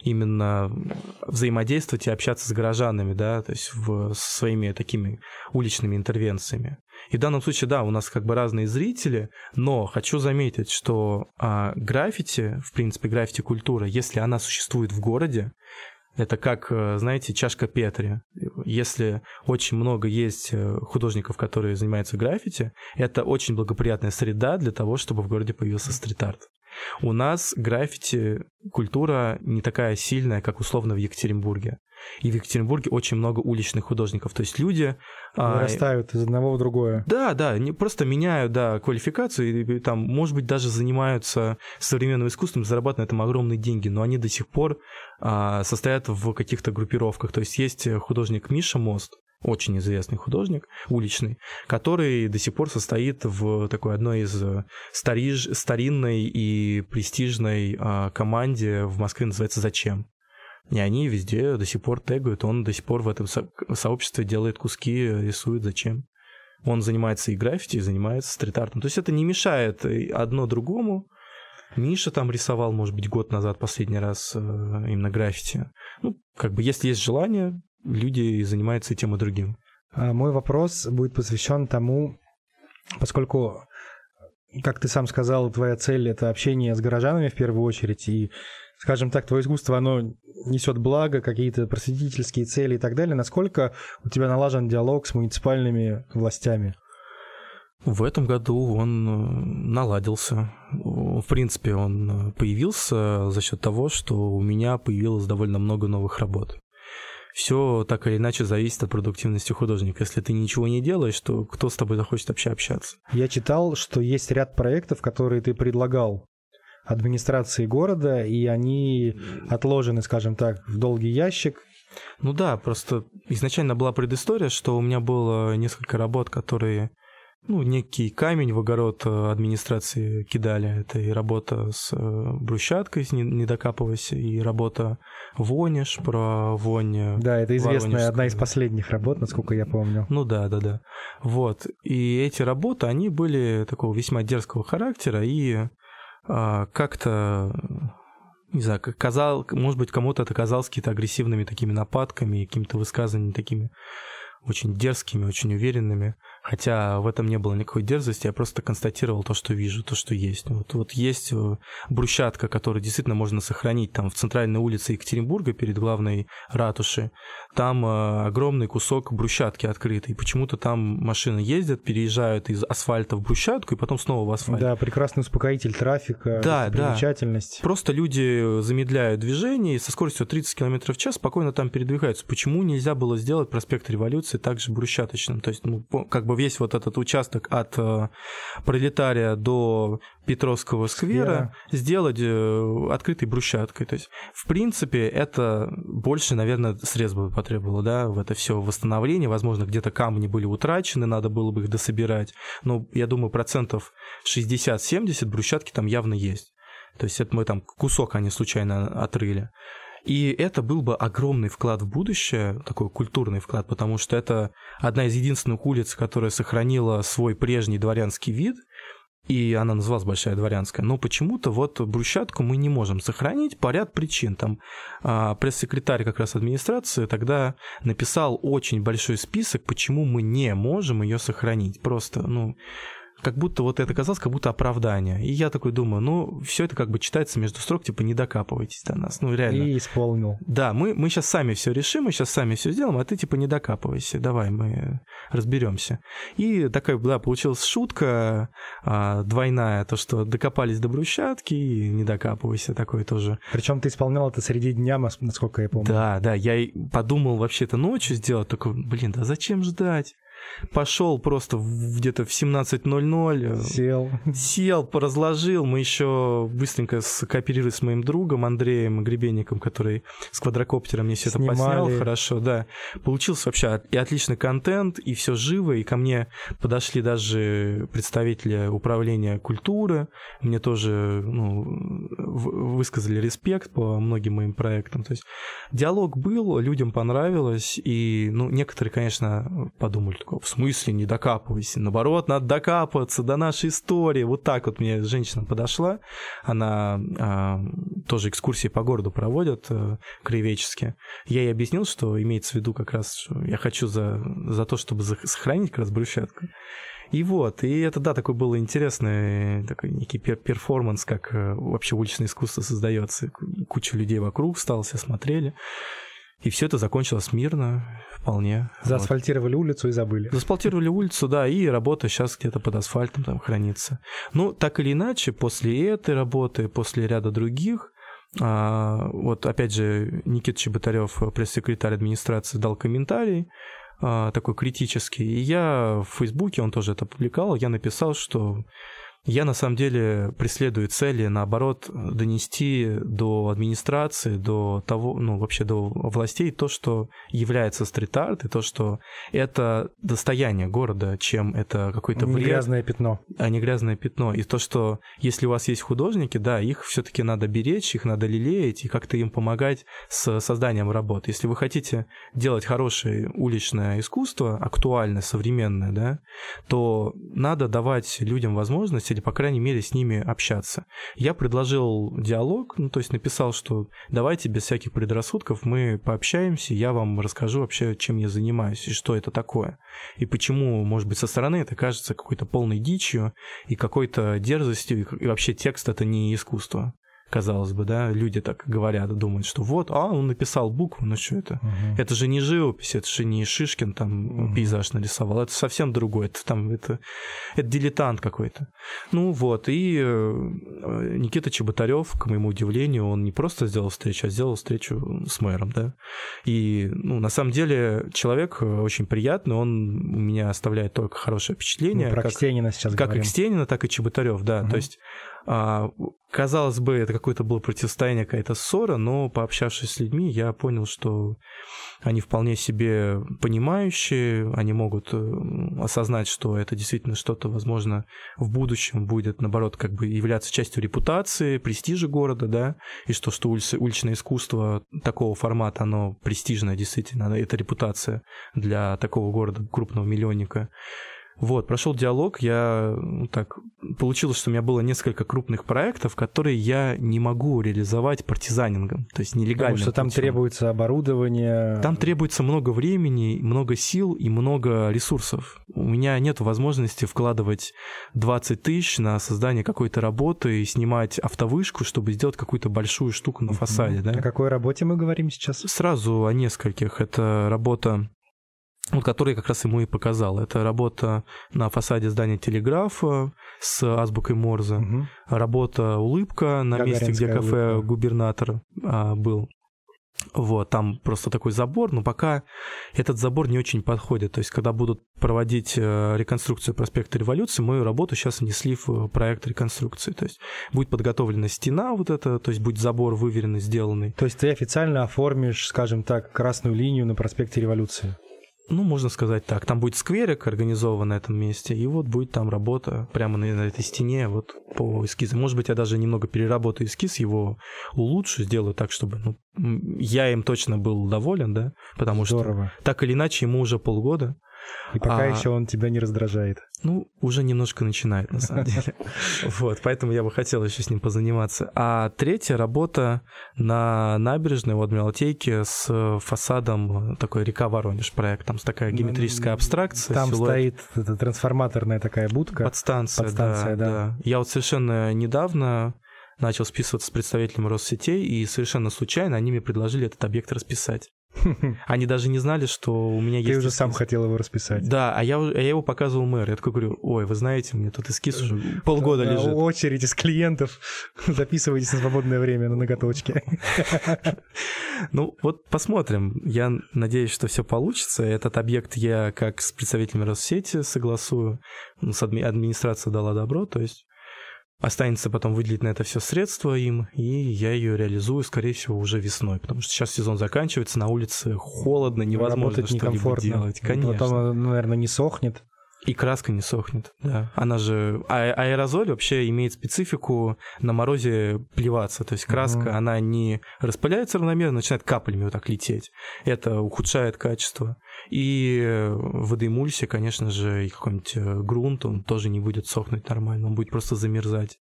именно взаимодействовать и общаться с горожанами, да, то есть в, своими такими уличными интервенциями. И в данном случае, да, у нас как бы разные зрители, но хочу заметить, что а, граффити, в принципе, граффити-культура, если она существует в городе, это как, э, знаете, чашка Петри. Если очень много есть э, художников, которые занимаются граффити, это очень благоприятная среда для того, чтобы в городе появился стрит-арт. У нас граффити культура не такая сильная, как условно в Екатеринбурге. И в Екатеринбурге очень много уличных художников. То есть люди... А, Вырастают а, из одного в другое. Да, да, не просто меняют, да, квалификацию, и, и там, может быть, даже занимаются современным искусством, зарабатывают на этом огромные деньги, но они до сих пор а, состоят в каких-то группировках. То есть есть художник Миша Мост, очень известный художник, уличный, который до сих пор состоит в такой одной из стариж, старинной и престижной а, команде в Москве, называется «Зачем?». И они везде до сих пор тегают, он до сих пор в этом со- сообществе делает куски, рисует зачем. Он занимается и граффити, и занимается стрит-артом. То есть это не мешает одно другому. Миша там рисовал, может быть, год назад последний раз э, именно граффити. Ну, как бы, если есть желание, люди занимаются и тем, и другим. А мой вопрос будет посвящен тому, поскольку, как ты сам сказал, твоя цель — это общение с горожанами в первую очередь, и скажем так, твое искусство, оно несет благо, какие-то просветительские цели и так далее. Насколько у тебя налажен диалог с муниципальными властями? В этом году он э, наладился. В принципе, он появился за счет того, что у меня появилось довольно много новых работ. Все так или иначе зависит от продуктивности художника. Если ты ничего не делаешь, то кто с тобой захочет вообще общаться? Я читал, что есть ряд проектов, которые ты предлагал администрации города, и они отложены, скажем так, в долгий ящик. Ну да, просто изначально была предыстория, что у меня было несколько работ, которые ну, некий камень в огород э, администрации кидали. Это и работа с э, брусчаткой, не, не докапывайся, и работа Вониш про вонь. Да, это известная одна из последних работ, насколько я помню. Ну да, да, да. Вот. И эти работы, они были такого весьма дерзкого характера, и а, как-то не знаю, казал, может быть, кому-то это казалось какими-то агрессивными такими нападками, какими-то высказываниями такими очень дерзкими, очень уверенными. Хотя в этом не было никакой дерзости, я просто констатировал то, что вижу, то, что есть. Вот, вот есть э, брусчатка, которую действительно можно сохранить там в центральной улице Екатеринбурга перед главной ратушей. Там э, огромный кусок брусчатки открытый. Почему-то там машины ездят, переезжают из асфальта в брусчатку и потом снова в асфальт. Да, прекрасный успокоитель трафика, да, примечательность. Да. Просто люди замедляют движение и со скоростью 30 км в час спокойно там передвигаются. Почему нельзя было сделать проспект Революции также брусчаточным? То есть, ну, как бы весь вот этот участок от э, Пролетария до Петровского сквера yeah. сделать э, открытой брусчаткой. То есть, в принципе, это больше, наверное, средств бы потребовало, да, в это все восстановление. Возможно, где-то камни были утрачены, надо было бы их дособирать. Но я думаю, процентов 60-70 брусчатки там явно есть. То есть это мы там кусок они случайно отрыли. И это был бы огромный вклад в будущее, такой культурный вклад, потому что это одна из единственных улиц, которая сохранила свой прежний дворянский вид, и она называлась Большая Дворянская. Но почему-то вот брусчатку мы не можем сохранить по ряд причин. Там а, пресс-секретарь как раз администрации тогда написал очень большой список, почему мы не можем ее сохранить. Просто, ну, как будто вот это казалось как будто оправдание. И я такой думаю, ну, все это как бы читается между строк, типа, не докапывайтесь до нас. Ну, реально. И исполнил. Да, мы, мы сейчас сами все решим, мы сейчас сами все сделаем, а ты, типа, не докапывайся, давай, мы разберемся. И такая, да, получилась шутка а, двойная, то, что докопались до брусчатки и не докапывайся, такое тоже. Причем ты исполнял это среди дня, насколько я помню. Да, да, я подумал вообще-то ночью сделать, только, блин, да зачем ждать? Пошел просто где-то в 17.00. Сел. Сел, поразложил. Мы еще быстренько скооперировались с моим другом Андреем Гребенником, который с квадрокоптером мне все это поснял хорошо. Да. Получился вообще и отличный контент, и все живо, и ко мне подошли даже представители управления культуры. Мне тоже ну, высказали респект по многим моим проектам. То есть диалог был, людям понравилось, и ну, некоторые, конечно, подумали, в смысле не докапывайся, наоборот, надо докапываться до нашей истории. Вот так вот мне женщина подошла, она а, тоже экскурсии по городу проводит а, краеведческие. Я ей объяснил, что имеется в виду как раз, что я хочу за, за то, чтобы сохранить как раз брусчатку. И вот, и это, да, такой был интересный такой некий пер перформанс, как э, вообще уличное искусство создается. Куча людей вокруг стало, все смотрели. И все это закончилось мирно, вполне. Заасфальтировали вот. улицу и забыли. Заасфальтировали улицу, да, и работа сейчас где-то под асфальтом там хранится. Ну, так или иначе, после этой работы, после ряда других, а, вот опять же, Никита Чеботарев, пресс-секретарь администрации, дал комментарий, а, такой критический. И я в Фейсбуке, он тоже это публиковал, я написал, что я на самом деле преследую цели, наоборот, донести до администрации, до того, ну, вообще до властей то, что является стрит-арт, и то, что это достояние города, чем это какой-то вред. Не грязное пятно. А не грязное пятно. И то, что если у вас есть художники, да, их все-таки надо беречь, их надо лелеять и как-то им помогать с созданием работы. Если вы хотите делать хорошее уличное искусство, актуальное, современное, да, то надо давать людям возможность или, по крайней мере, с ними общаться. Я предложил диалог, ну, то есть написал, что давайте без всяких предрассудков мы пообщаемся, я вам расскажу вообще, чем я занимаюсь и что это такое. И почему, может быть, со стороны это кажется какой-то полной дичью и какой-то дерзостью, и вообще текст это не искусство казалось бы, да, люди так говорят, думают, что вот, а, он написал букву, ну что это? Угу. Это же не живопись, это же не Шишкин там угу. пейзаж нарисовал, это совсем другое, это там, это, это дилетант какой-то. Ну вот, и э, Никита Чеботарев, к моему удивлению, он не просто сделал встречу, а сделал встречу с мэром, да. И, ну, на самом деле, человек очень приятный, он у меня оставляет только хорошее впечатление. Мы про как, Кстенина сейчас Как говорим. и Кстенина, так и Чеботарев, да. Угу. То есть а, казалось бы, это какое-то было противостояние, какая-то ссора, но пообщавшись с людьми, я понял, что они вполне себе понимающие, они могут э, осознать, что это действительно что-то, возможно, в будущем будет, наоборот, как бы являться частью репутации, престижа города, да, и что, что уличное искусство такого формата, оно престижное, действительно, это репутация для такого города, крупного миллионника. Вот, прошел диалог, я ну, так получилось, что у меня было несколько крупных проектов, которые я не могу реализовать партизанингом, то есть нелегально. Потому что там требуется оборудование. Там требуется много времени, много сил и много ресурсов. У меня нет возможности вкладывать 20 тысяч на создание какой-то работы и снимать автовышку, чтобы сделать какую-то большую штуку на фасаде. Да? О какой работе мы говорим сейчас? Сразу о нескольких. Это работа вот который как раз ему и показал. Это работа на фасаде здания телеграфа с азбукой Морзе, угу. работа улыбка на месте, где кафе улыбка. губернатор а, был. Вот, там просто такой забор, но пока этот забор не очень подходит. То есть, когда будут проводить э, реконструкцию проспекта Революции, мою работу сейчас внесли в проект реконструкции. То есть, будет подготовлена стена вот эта, то есть, будет забор выверенный, сделанный. То есть, ты официально оформишь, скажем так, красную линию на проспекте Революции? Ну, можно сказать так. Там будет скверик организован на этом месте, и вот будет там работа прямо на, на этой стене вот по эскизу. Может быть, я даже немного переработаю эскиз, его улучшу, сделаю так, чтобы ну, я им точно был доволен, да, потому Здорово. что так или иначе ему уже полгода, и пока а, еще он тебя не раздражает. Ну, уже немножко начинает, на самом деле. [LAUGHS] Вот, поэтому я бы хотел еще с ним позаниматься. А третья работа на набережной в Адмиралтейке с фасадом такой река Воронеж проект. Там такая геометрическая абстракция. Там стоит трансформаторная такая будка. Подстанция, да. да. Я вот совершенно недавно начал списываться с представителем Россетей, и совершенно случайно они мне предложили этот объект расписать. [LAUGHS] Они даже не знали, что у меня есть... Ты уже сам хотел его расписать. Да, а я, а я его показывал мэру. Я такой говорю, ой, вы знаете, мне тут эскиз уже полгода Да, лежит. Очередь из клиентов. [LAUGHS] Записывайтесь на свободное время на ноготочке. [LAUGHS] Ну, вот посмотрим. Я надеюсь, что все получится. Этот объект я как с представителями Россети согласую. Ну, С адми- администрация дала добро, то есть останется потом выделить на это все средства им, и я ее реализую, скорее всего, уже весной, потому что сейчас сезон заканчивается, на улице холодно, невозможно что-либо делать. Конечно. Потом, наверное, не сохнет. И краска не сохнет, да. Она же... А аэрозоль вообще имеет специфику на морозе плеваться. То есть краска, Мгм. она не распыляется равномерно, начинает каплями вот так лететь. Это ухудшает качество. И э, в водоэмульсии, конечно же, и какой-нибудь э, грунт, он тоже не будет сохнуть нормально, он будет просто замерзать.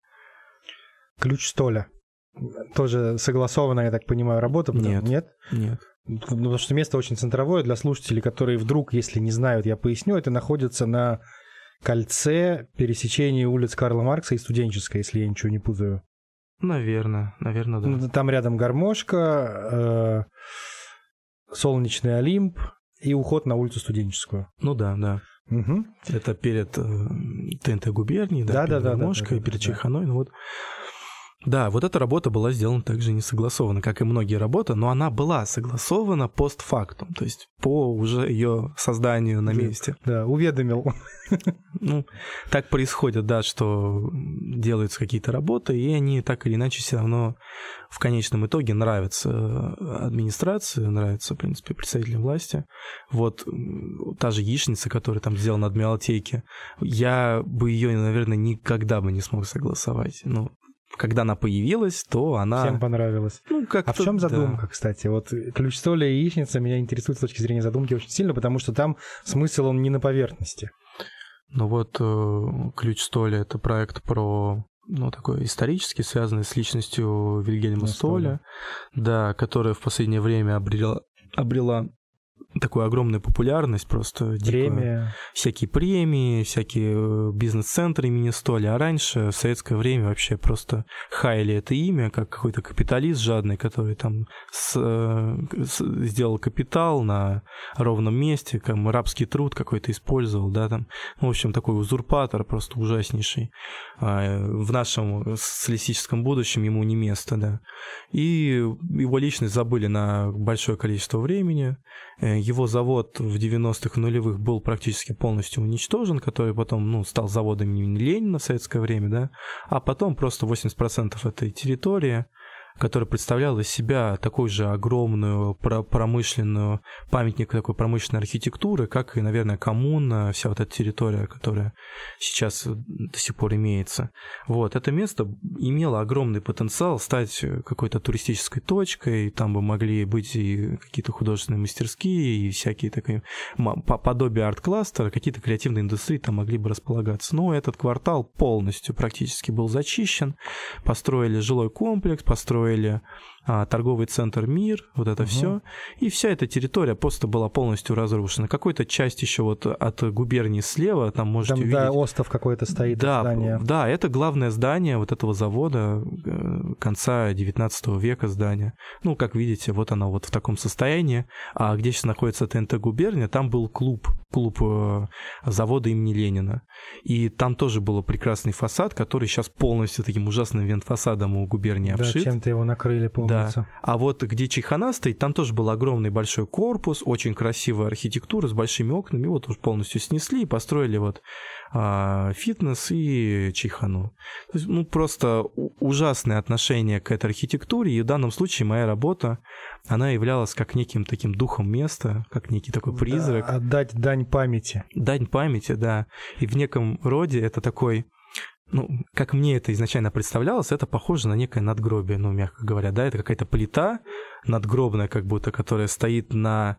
Ключ столя. Тоже согласованная, я так понимаю, работа? Нет. Нет? Нет. Ну, Потому что место очень центровое для слушателей, которые вдруг, если не знают, я поясню, это находится на кольце пересечения улиц Карла Маркса и Студенческой, если я ничего не путаю. Наверное, наверное, да. Ну, Там рядом гармошка, э, солнечный Олимп и уход на улицу Студенческую. Ну да, да. Мгм. Это перед э, ТНТ губернией, да, Да, перед да, да, да, Гармошкой, да, да, перед да. Чайханой, ну вот. Да, вот эта работа была сделана также не согласованно, как и многие работы, но она была согласована постфактум, то есть по уже ее созданию на месте. Да, уведомил. Ну, так происходит, да, что делаются какие-то работы, и они так или иначе все равно в конечном итоге нравятся э, администрации, нравятся, в принципе, представителям власти. Вот та же яичница, которая там сделана от Миалтейки, я бы ее, наверное, никогда бы не смог согласовать. Ну, когда она появилась, то она... Всем понравилось. Ну, как А в чем задумка, кстати? Вот ключ столя и яичница меня интересует с точки зрения задумки очень сильно, потому что там смысл он не на поверхности. Ну вот э, «Ключ Столя» — это проект про ну, такой исторический, связанный с личностью Вильгельма Столя, да, которая в последнее время обрела, обрела такую огромную популярность, просто. Премия. всякие премии, всякие э, бизнес-центры имени Столя. А раньше, в советское время, вообще просто хаяли это имя, как какой-то капиталист жадный, который там с- э, с- сделал капитал на ровном месте, там рабский труд какой-то использовал, да, там. Ну, в общем, такой узурпатор просто ужаснейший. А, В нашем социалистическом будущем ему не место, да. И его личность забыли на большое количество времени. Э, Его завод в 90-х и нулевых был практически полностью уничтожен, который потом ну, стал заводом имени Ленина в советское время, да, а потом просто 80% этой территории, которая представляла из себя такую же огромную про- промышленную памятник такой промышленной архитектуры, как и, наверное, коммуна, вся вот эта территория, которая сейчас до сих пор имеется. Вот, это место имело огромный потенциал стать какой-то туристической точкой, там бы могли быть и какие-то художественные мастерские, и всякие такие подобие арт-кластера, какие-то креативные индустрии там могли бы располагаться. Но этот квартал полностью практически был зачищен, построили жилой комплекс, построили а, торговый центр «Мир», вот это Мгм. все, и вся эта территория просто была полностью разрушена. Какая-то часть еще вот от губернии слева, там можете Там, увидеть. да, остов какой-то стоит Да, здание. да, это главное здание вот этого завода э, конца 19 века здание. Ну, как видите, вот оно вот в таком состоянии. А где сейчас находится ТНТ губерния, там был клуб, клуб э, завода имени Ленина. И там тоже был прекрасный фасад, который сейчас полностью таким ужасным вентфасадом у губернии Да, обшит. чем-то его накрыли, помнится. А вот где Чайхана стоит, там тоже был огромный большой корпус, очень красивая архитектура с большими окнами. Вот уж полностью снесли и построили вот а, фитнес и Чайхану. То есть, ну, просто ужасное отношение к этой архитектуре. И в данном случае моя работа, она являлась как неким таким духом места, как некий такой призрак. Да, отдать дань памяти. Дань памяти, да. И в неком роде это такой ну, как мне это изначально представлялось, это похоже на некое надгробие, ну, мягко говоря, да, это какая-то плита надгробная, как будто, которая стоит на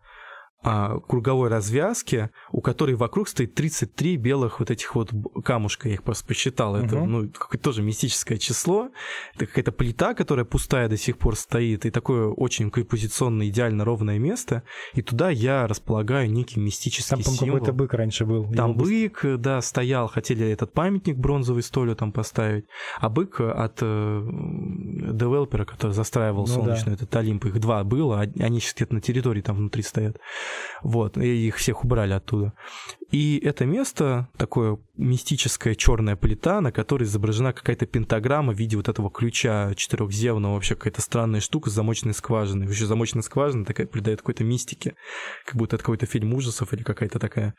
а, круговой развязки, у которой вокруг стоит 33 белых вот этих вот камушка, я их просто посчитал. Это, угу. ну, какое-то тоже мистическое число. Это какая-то плита, которая пустая до сих пор стоит, и такое очень композиционное, идеально ровное место. И туда я располагаю некий мистический там, символ. какой-то бык раньше был. Там бык, да, стоял. Хотели этот памятник бронзовый столю там поставить. А бык от э, девелопера, который застраивал ну, солнечный да. этот Олимп, их два было, они сейчас где-то на территории там внутри стоят. Вот, и их всех убрали оттуда. И это место, такое мистическая черная плита, на которой изображена какая-то пентаграмма в виде вот этого ключа четырехзевного, вообще какая-то странная штука с замочной скважиной. Вообще замочная скважина такая придает какой-то мистики, как будто это какой-то фильм ужасов или какая-то такая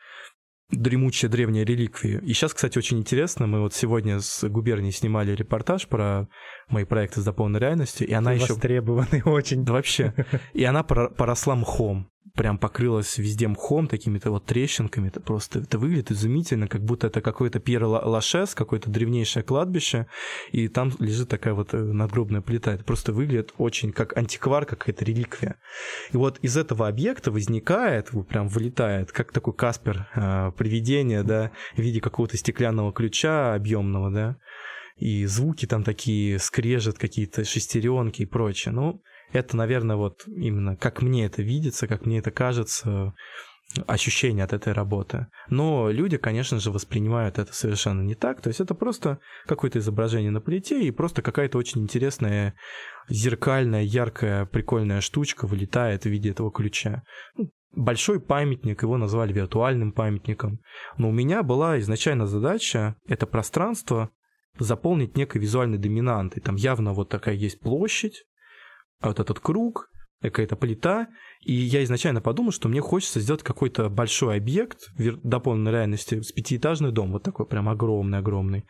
дремучая древняя реликвия. И сейчас, кстати, очень интересно, мы вот сегодня с губернией снимали репортаж про мои проекты с дополненной реальностью, и она еще... Востребованный очень. Да вообще. И она поросла мхом прям покрылась везде мхом, такими-то вот трещинками. Это просто это выглядит изумительно, как будто это какой-то Пьер Лашес, какое-то древнейшее кладбище, и там лежит такая вот э, надгробная плита. Это просто выглядит очень как антиквар, какая-то реликвия. И вот из этого объекта возникает, прям вылетает, как такой Каспер, э, привидение, да, в виде какого-то стеклянного ключа объемного, да, и звуки там такие, скрежет какие-то шестеренки и прочее. Ну, это, наверное, вот именно как мне это видится, как мне это кажется, ощущение от этой работы. Но люди, конечно же, воспринимают это совершенно не так. То есть это просто какое-то изображение на плите и просто какая-то очень интересная зеркальная, яркая, прикольная штучка вылетает в виде этого ключа. Ну, большой памятник, его назвали виртуальным памятником. Но у меня была изначально задача это пространство заполнить некой визуальной доминантой. Там явно вот такая есть площадь, вот этот круг, какая-то плита, и я изначально подумал, что мне хочется сделать какой-то большой объект дополненной реальности с пятиэтажный дом, вот такой прям огромный-огромный.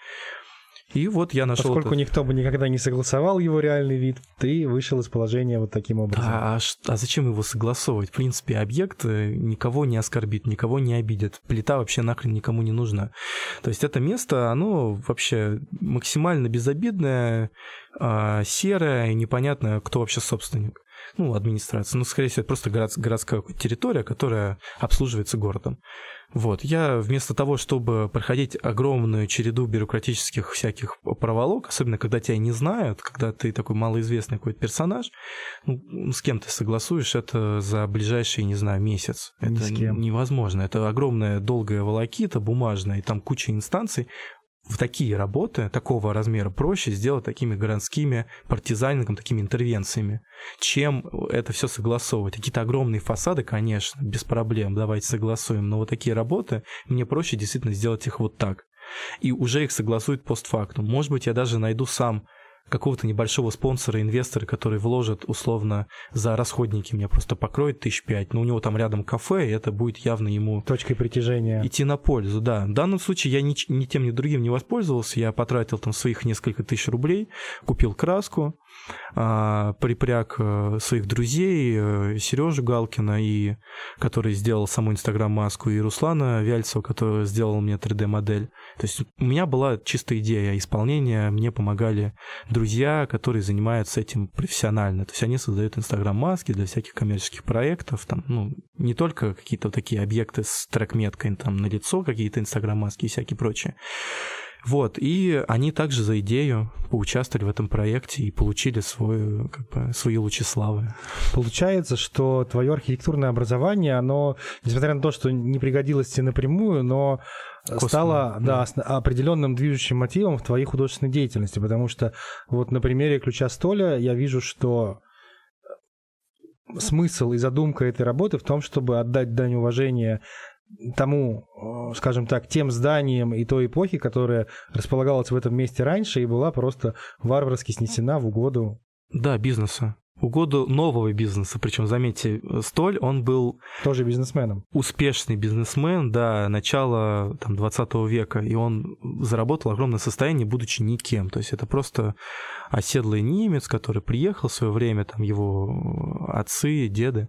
И вот я нашел... Поскольку этот... никто бы никогда не согласовал его реальный вид, ты вышел из положения вот таким образом. Да, а, а зачем его согласовывать? В принципе, объект э, никого не оскорбит, никого не обидит. Плита вообще нахрен никому не нужна. То есть это место, оно вообще максимально безобидное, а, серое, и непонятно, кто вообще собственник ну, администрация. Ну, скорее всего, это просто город, городская территория, которая обслуживается городом. Вот. Я вместо того, чтобы проходить огромную череду бюрократических всяких проволок, особенно когда тебя не знают, когда ты такой малоизвестный какой-то персонаж, ну, с кем ты согласуешь это за ближайший, не знаю, месяц. Ни это невозможно. Это огромная долгая волокита бумажная, и там куча инстанций в такие работы такого размера проще сделать такими городскими партизанингом, такими интервенциями, чем это все согласовывать. Какие-то огромные фасады, конечно, без проблем, давайте согласуем, но вот такие работы мне проще действительно сделать их вот так. И уже их согласуют постфактум. Может быть, я даже найду сам какого-то небольшого спонсора, инвестора, который вложит условно за расходники, мне просто покроет тысяч пять, но у него там рядом кафе, и это будет явно ему... Точкой притяжения. Идти на пользу, да. В данном случае я ни, ни тем, ни другим не воспользовался, я потратил там своих несколько тысяч рублей, купил краску, припряг э, своих друзей, э, Сережу Галкина, и, который сделал саму Инстаграм-маску, и Руслана Вяльцева, который сделал мне 3D-модель. То есть у меня была чистая идея исполнения, мне помогали друзья, которые занимаются этим профессионально. То есть они создают Инстаграм-маски для всяких коммерческих проектов, там, ну, не только какие-то такие объекты с трек-меткой там на лицо, какие-то Инстаграм-маски и всякие прочие. Вот, и они также за идею поучаствовали в этом проекте и получили свою, как бы, свои лучи славы. Получается, что твое архитектурное образование, оно, несмотря на то, что не пригодилось тебе напрямую, но Косвенно, стало да, да. определенным движущим мотивом в твоей художественной деятельности, потому что вот на примере ключа столя я вижу, что смысл и задумка этой работы в том, чтобы отдать дань уважения тому, э, скажем так, тем зданиям и той эпохи, которая располагалась в этом месте раньше и была просто варварски снесена в угоду да, бизнеса угоду нового бизнеса. Причем, заметьте, Столь, он был... Тоже бизнесменом. Успешный бизнесмен, да, начала там, 20 века. И он заработал огромное состояние, будучи никем. То есть это просто оседлый немец, который приехал в свое время, там его отцы, деды.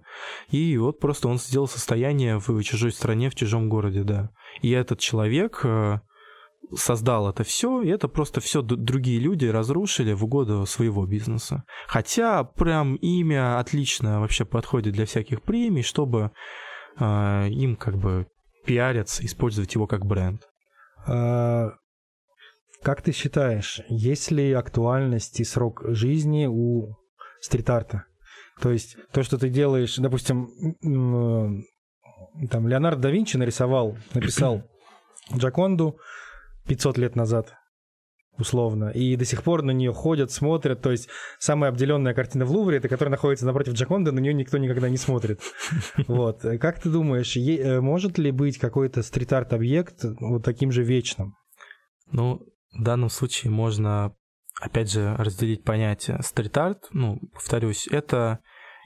И вот просто он сделал состояние в чужой стране, в чужом городе, да. И этот человек э, создал это все, и это просто все другие люди разрушили в угоду своего бизнеса. Хотя прям имя отлично вообще подходит для всяких премий, чтобы э, им как бы пиариться, использовать его как бренд. А, как ты считаешь, есть ли актуальность и срок жизни у стрит-арта? То есть то, что ты делаешь, допустим, там Леонардо да Винчи нарисовал, написал [CLEARS THROAT] Джаконду 500 лет назад, условно, и до сих пор на нее ходят, смотрят. То есть самая обделенная картина в Лувре, это которая находится напротив Джаконда, на нее никто никогда не смотрит. [LAUGHS] Вот. Как ты думаешь, э, может ли быть какой-то стрит-арт объект вот таким же вечным? Ну, в данном случае можно, опять же, разделить понятие стрит-арт. Ну, повторюсь, это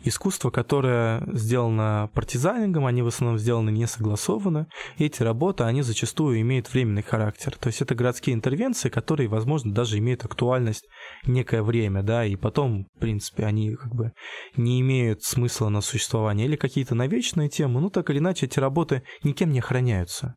искусство, которое сделано партизанингом, они в основном сделаны не согласованно. Эти работы, они зачастую имеют временный характер. То есть это городские интервенции, которые, возможно, даже имеют актуальность некое время, да, и потом, в принципе, они как бы не имеют смысла на существование. Или какие-то навечные темы, ну так или иначе эти работы никем не охраняются.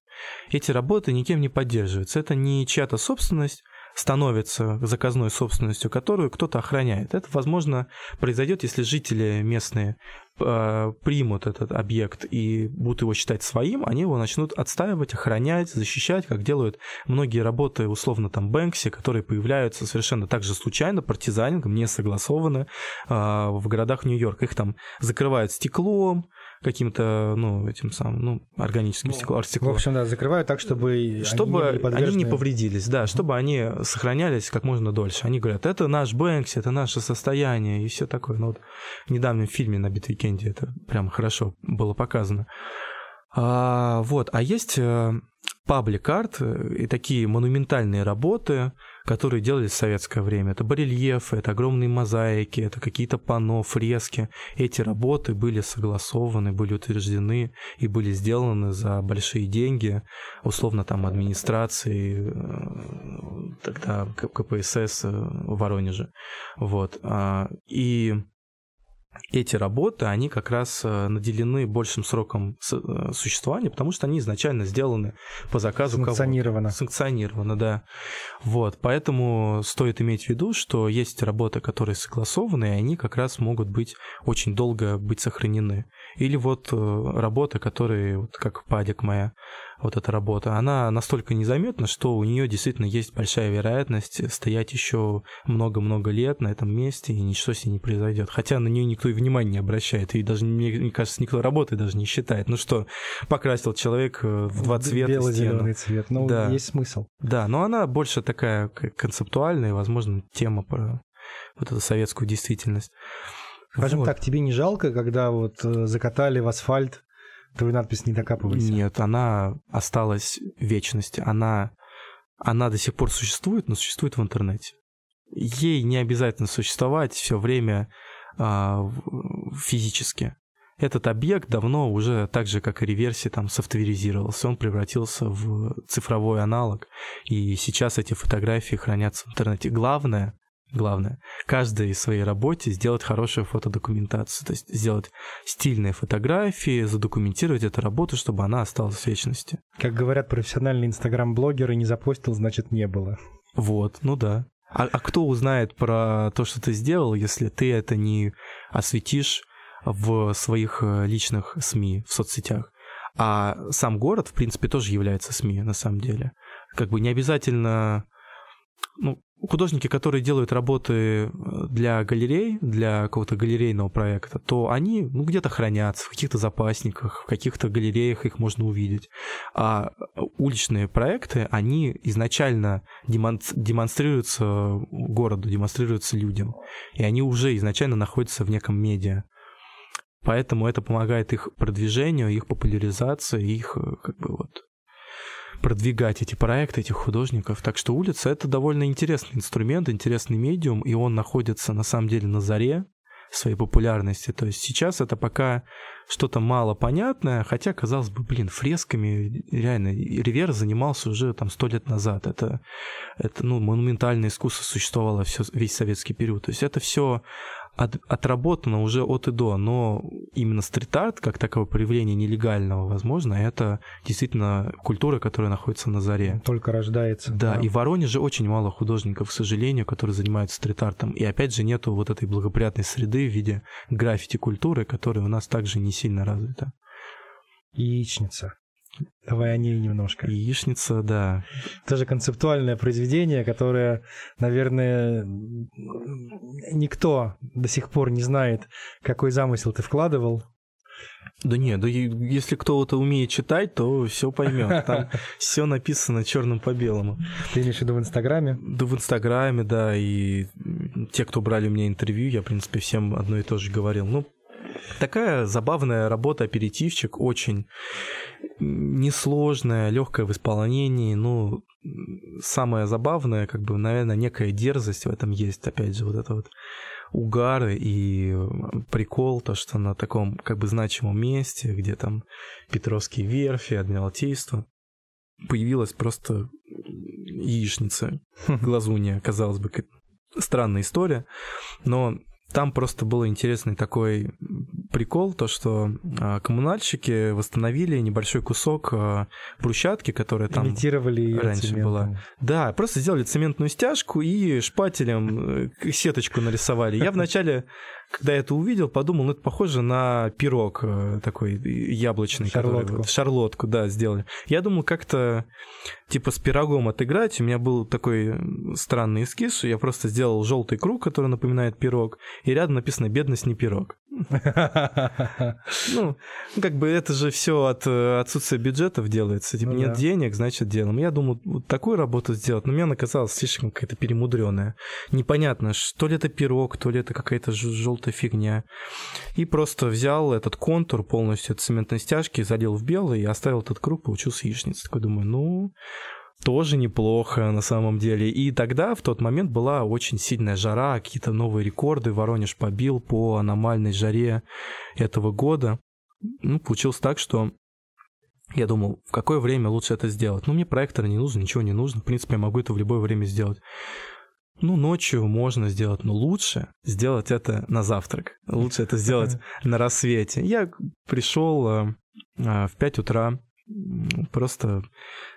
Эти работы никем не поддерживаются. Это не чья-то собственность, становится заказной собственностью, которую кто-то охраняет. Это, возможно, произойдет, если жители местные э, примут этот объект и будут его считать своим, они его начнут отстаивать, охранять, защищать, как делают многие работы, условно, там, Бэнкси, которые появляются совершенно так же случайно, партизанингом, не согласованы э, в городах Нью-Йорка. Их там закрывают стеклом, каким-то, ну, этим самым, ну, органическим ну, стеклом, В общем, да, закрывают так, чтобы, чтобы они, не они не повредились, да, чтобы они сохранялись как можно дольше. Они говорят, это наш Бэнкси, это наше состояние и все такое. Ну, вот в недавнем фильме на Beat Weekend е это прям хорошо было показано. А, вот, а есть э, паблик-арт э, и такие монументальные работы, которые делались в советское время. Это барельефы, это огромные мозаики, это какие-то панно, фрески. Эти работы были согласованы, были утверждены и были сделаны за большие деньги, условно там администрации, э, тогда КПСС в Воронеже. Вот. А, и эти работы, они как раз э, наделены большим сроком э, существования, потому что они изначально сделаны по заказу Санкционировано. Кого-то. Санкционировано, да. Вот, поэтому стоит иметь в виду, что есть работы, которые согласованы, и они как раз могут быть очень долго быть сохранены. Или вот э, работы, которые, вот как падик моя, вот эта работа, она настолько незаметна, что у нее действительно есть большая вероятность стоять еще много-много лет на этом месте, и ничего с ней не произойдет. Хотя на нее никто и внимания не обращает, и даже, мне, кажется, никто работы даже не считает. Ну что, покрасил человек э, в два цвета Бело-зеленый цвет, ну да. есть смысл. Да, но она больше такая концептуальная, возможно, тема про вот эту советскую действительность. Скажем вот. так, тебе не жалко, когда вот э, закатали в асфальт Твою надпись не докапывайся. Нет, она осталась в вечности. Она, она до сих пор существует, но существует в интернете. Ей не обязательно существовать все время а, физически. Этот объект давно уже так же, как и реверсия, там софтверизировался. Он превратился в цифровой аналог. И сейчас эти фотографии хранятся в интернете. Главное главное, каждой своей работе сделать хорошую фотодокументацию, то есть сделать стильные фотографии, задокументировать эту работу, чтобы она осталась в вечности. Как говорят профессиональные инстаграм-блогеры, не запостил, значит не было. Вот, ну да. А, а кто узнает про то, что ты сделал, если ты это не осветишь в своих э, личных СМИ, в соцсетях? А сам город, в принципе, тоже является СМИ, на самом деле. Как бы не обязательно ну, художники, которые делают работы э, для галерей, для какого-то галерейного проекта, то они ну, где-то хранятся в каких-то запасниках, в каких-то галереях их можно увидеть. А уличные проекты, они изначально демонстрируются городу, демонстрируются людям. И они уже изначально находятся в неком медиа. Поэтому это помогает их продвижению, их популяризации, их э, как бы вот продвигать эти проекты, этих художников. Так что улица — это довольно интересный инструмент, интересный медиум, и он находится на самом деле на заре своей популярности. То есть сейчас это пока что-то мало понятное, хотя, казалось бы, блин, фресками реально Ривер занимался уже там сто лет назад. Это, это ну, монументальное искусство существовало все, весь советский период. То есть это все от, отработано уже от и до, но именно стрит-арт, как таковое проявление нелегального, возможно, это действительно культура, которая находится на заре. Только рождается. Да, да. и в Воронеже очень мало художников, к сожалению, которые занимаются стрит-артом. И опять же нету вот этой благоприятной среды в виде граффити-культуры, которая у нас также не сильно развита. Яичница. Давай о ней немножко. Яичница, да. Тоже концептуальное произведение, которое, наверное, никто до сих пор не знает, какой замысел ты вкладывал. Да нет, да если кто-то умеет читать, то все поймет. [LAUGHS] Там все написано черным по белому. Ты имеешь в виду в Инстаграме? Да, в Инстаграме, да. И те, кто брали у меня интервью, я, в принципе, всем одно и то же говорил. Ну, такая забавная работа, аперитивчик, очень несложная, легкая в исполнении. Ну, самое забавное, как бы, наверное, некая дерзость в этом есть. Опять же, вот это вот угар и прикол, то, что на таком как бы значимом месте, где там Петровские верфи, Адмиралтейство, появилась просто яичница, [LAUGHS] глазунья, казалось бы, странная история, но там просто был интересный такой прикол, то что а, коммунальщики восстановили небольшой кусок а, брусчатки, которая там Имитировали раньше цементом. была. Да, просто сделали цементную стяжку и шпателем э, сеточку нарисовали. Я вначале когда это увидел, подумал, ну это похоже на пирог э, такой яблочный, Шарлотку. который вот, шарлотку, да, сделали. Я думал как-то типа с пирогом отыграть. У меня был такой странный эскиз, я просто сделал желтый круг, который напоминает пирог, и рядом написано «бедность не пирог». Ну, как бы это же все от э, отсутствия бюджетов делается. Типа Ну нет денег, значит делаем. Я думал, вот такую работу сделать, но мне она казалась слишком какая-то перемудренная. Непонятно, что ли это пирог, то ли это какая-то желтая фигня. И просто взял этот контур полностью от цементной стяжки, залил в белый и оставил этот круг, получился яичница. Такой думаю, ну, тоже неплохо на самом деле. И тогда, в тот момент, была очень сильная жара, какие-то новые рекорды. Воронеж побил по аномальной жаре этого года. Ну, получилось так, что я думал, в какое время лучше это сделать. Ну, мне проектор не нужен, ничего не нужно. В принципе, я могу это в любое время сделать. Ну, ночью можно сделать, но лучше сделать это на завтрак. Лучше это сделать на рассвете. Я пришел э, э, в 5 утра, просто